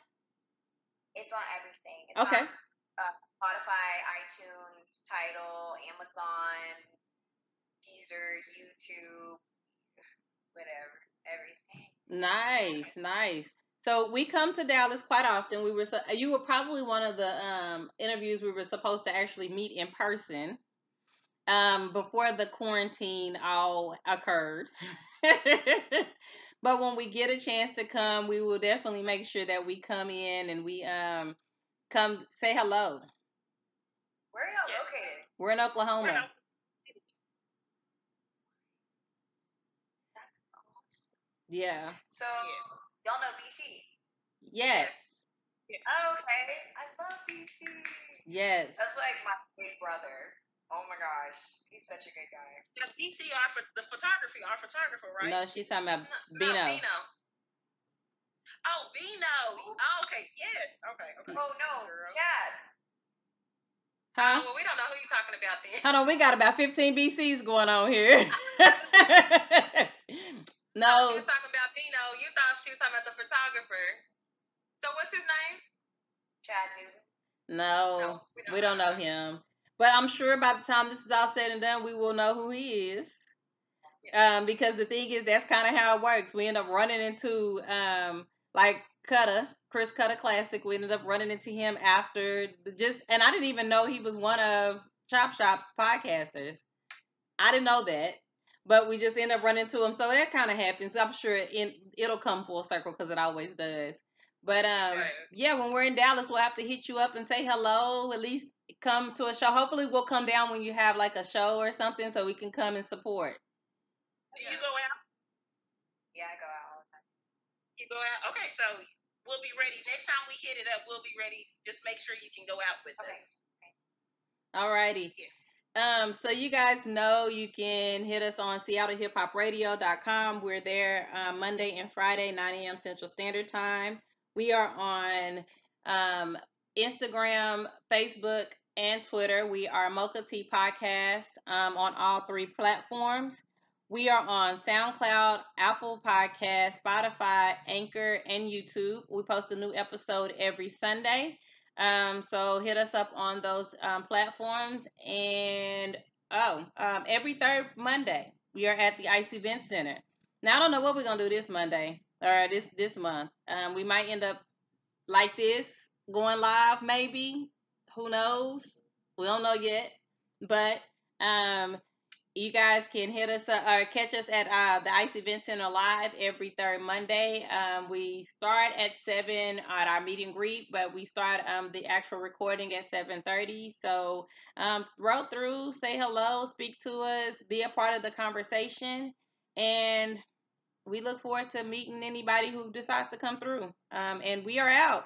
It's on everything. It's Okay. on uh, Spotify, iTunes, Tidal, Amazon, Deezer, YouTube, whatever, everything. Nice, nice. So we come to Dallas quite often. We were so, you were probably one of the um, interviews we were supposed to actually meet in person um, before the quarantine all occurred. but when we get a chance to come, we will definitely make sure that we come in and we um come say hello. Where are y'all Yeah. located? We're in Oklahoma. We're in Yeah. So, Yes. Y'all know BC? Yes. Oh, okay. I love BC. Yes. That's like my big brother. Oh my gosh. He's such a good guy. Yeah, BC our pho- the photography, our photographer, right? No, she's talking about No, Bino. No, Bino. Oh, Bino. Oh, okay. Yeah. Okay. Okay. Oh no, Girl. Dad. Huh? Well, we don't know who you're talking about then. Hold on, we got about 15 BCs going on here. No, oh, no, she was talking about Bino. You thought she was talking about the photographer. So what's his name? Chad Newton. no, No, we don't know him. But I'm sure by the time this is all said and done, we will know who he is. Um, because the thing is, that's kind of how it works. We end up running into um, like Cutter, Chris Cutter Classic. We ended up running into him after just, and I didn't even know he was one of Chop Shop's podcasters. I didn't know that, but we just end up running into him. So that kind of happens. I'm sure it, it'll come full circle because it always does. But um, Right. yeah, when we're in Dallas, we'll have to hit you up and say hello. At least come to a show. Hopefully, we'll come down when you have like a show or something, so we can come and support. Do you go out? Yeah, I go out all the time. You go out. Okay, so we'll be ready next time we hit it up. We'll be ready. Just make sure you can go out with Okay. us. Alrighty. Yes. Um, so you guys know you can hit us on SeattleHipHopRadio.com. We're there uh, Monday and Friday, 9 a.m. Central Standard Time. We are on um, Instagram, Facebook, and Twitter. We are Mocha Tea Podcast um, on all three platforms. We are on SoundCloud, Apple Podcast, Spotify, Anchor, and YouTube. We post a new episode every Sunday. Um, so hit us up on those um, platforms. And oh, um, every third Monday we are at the Ice Event Center. Now I don't know what we're gonna do this Monday or this this month. Um, we might end up like this going live, maybe. Who knows? We don't know yet. But um, you guys can hit us or catch us at uh, the Ice Event Center live every third Monday. Um, we start at seven at our meet and greet, but we start um, the actual recording at seven thirty. So um, roll through, say hello, speak to us, be a part of the conversation, and we look forward to meeting anybody who decides to come through. Um, and we are out.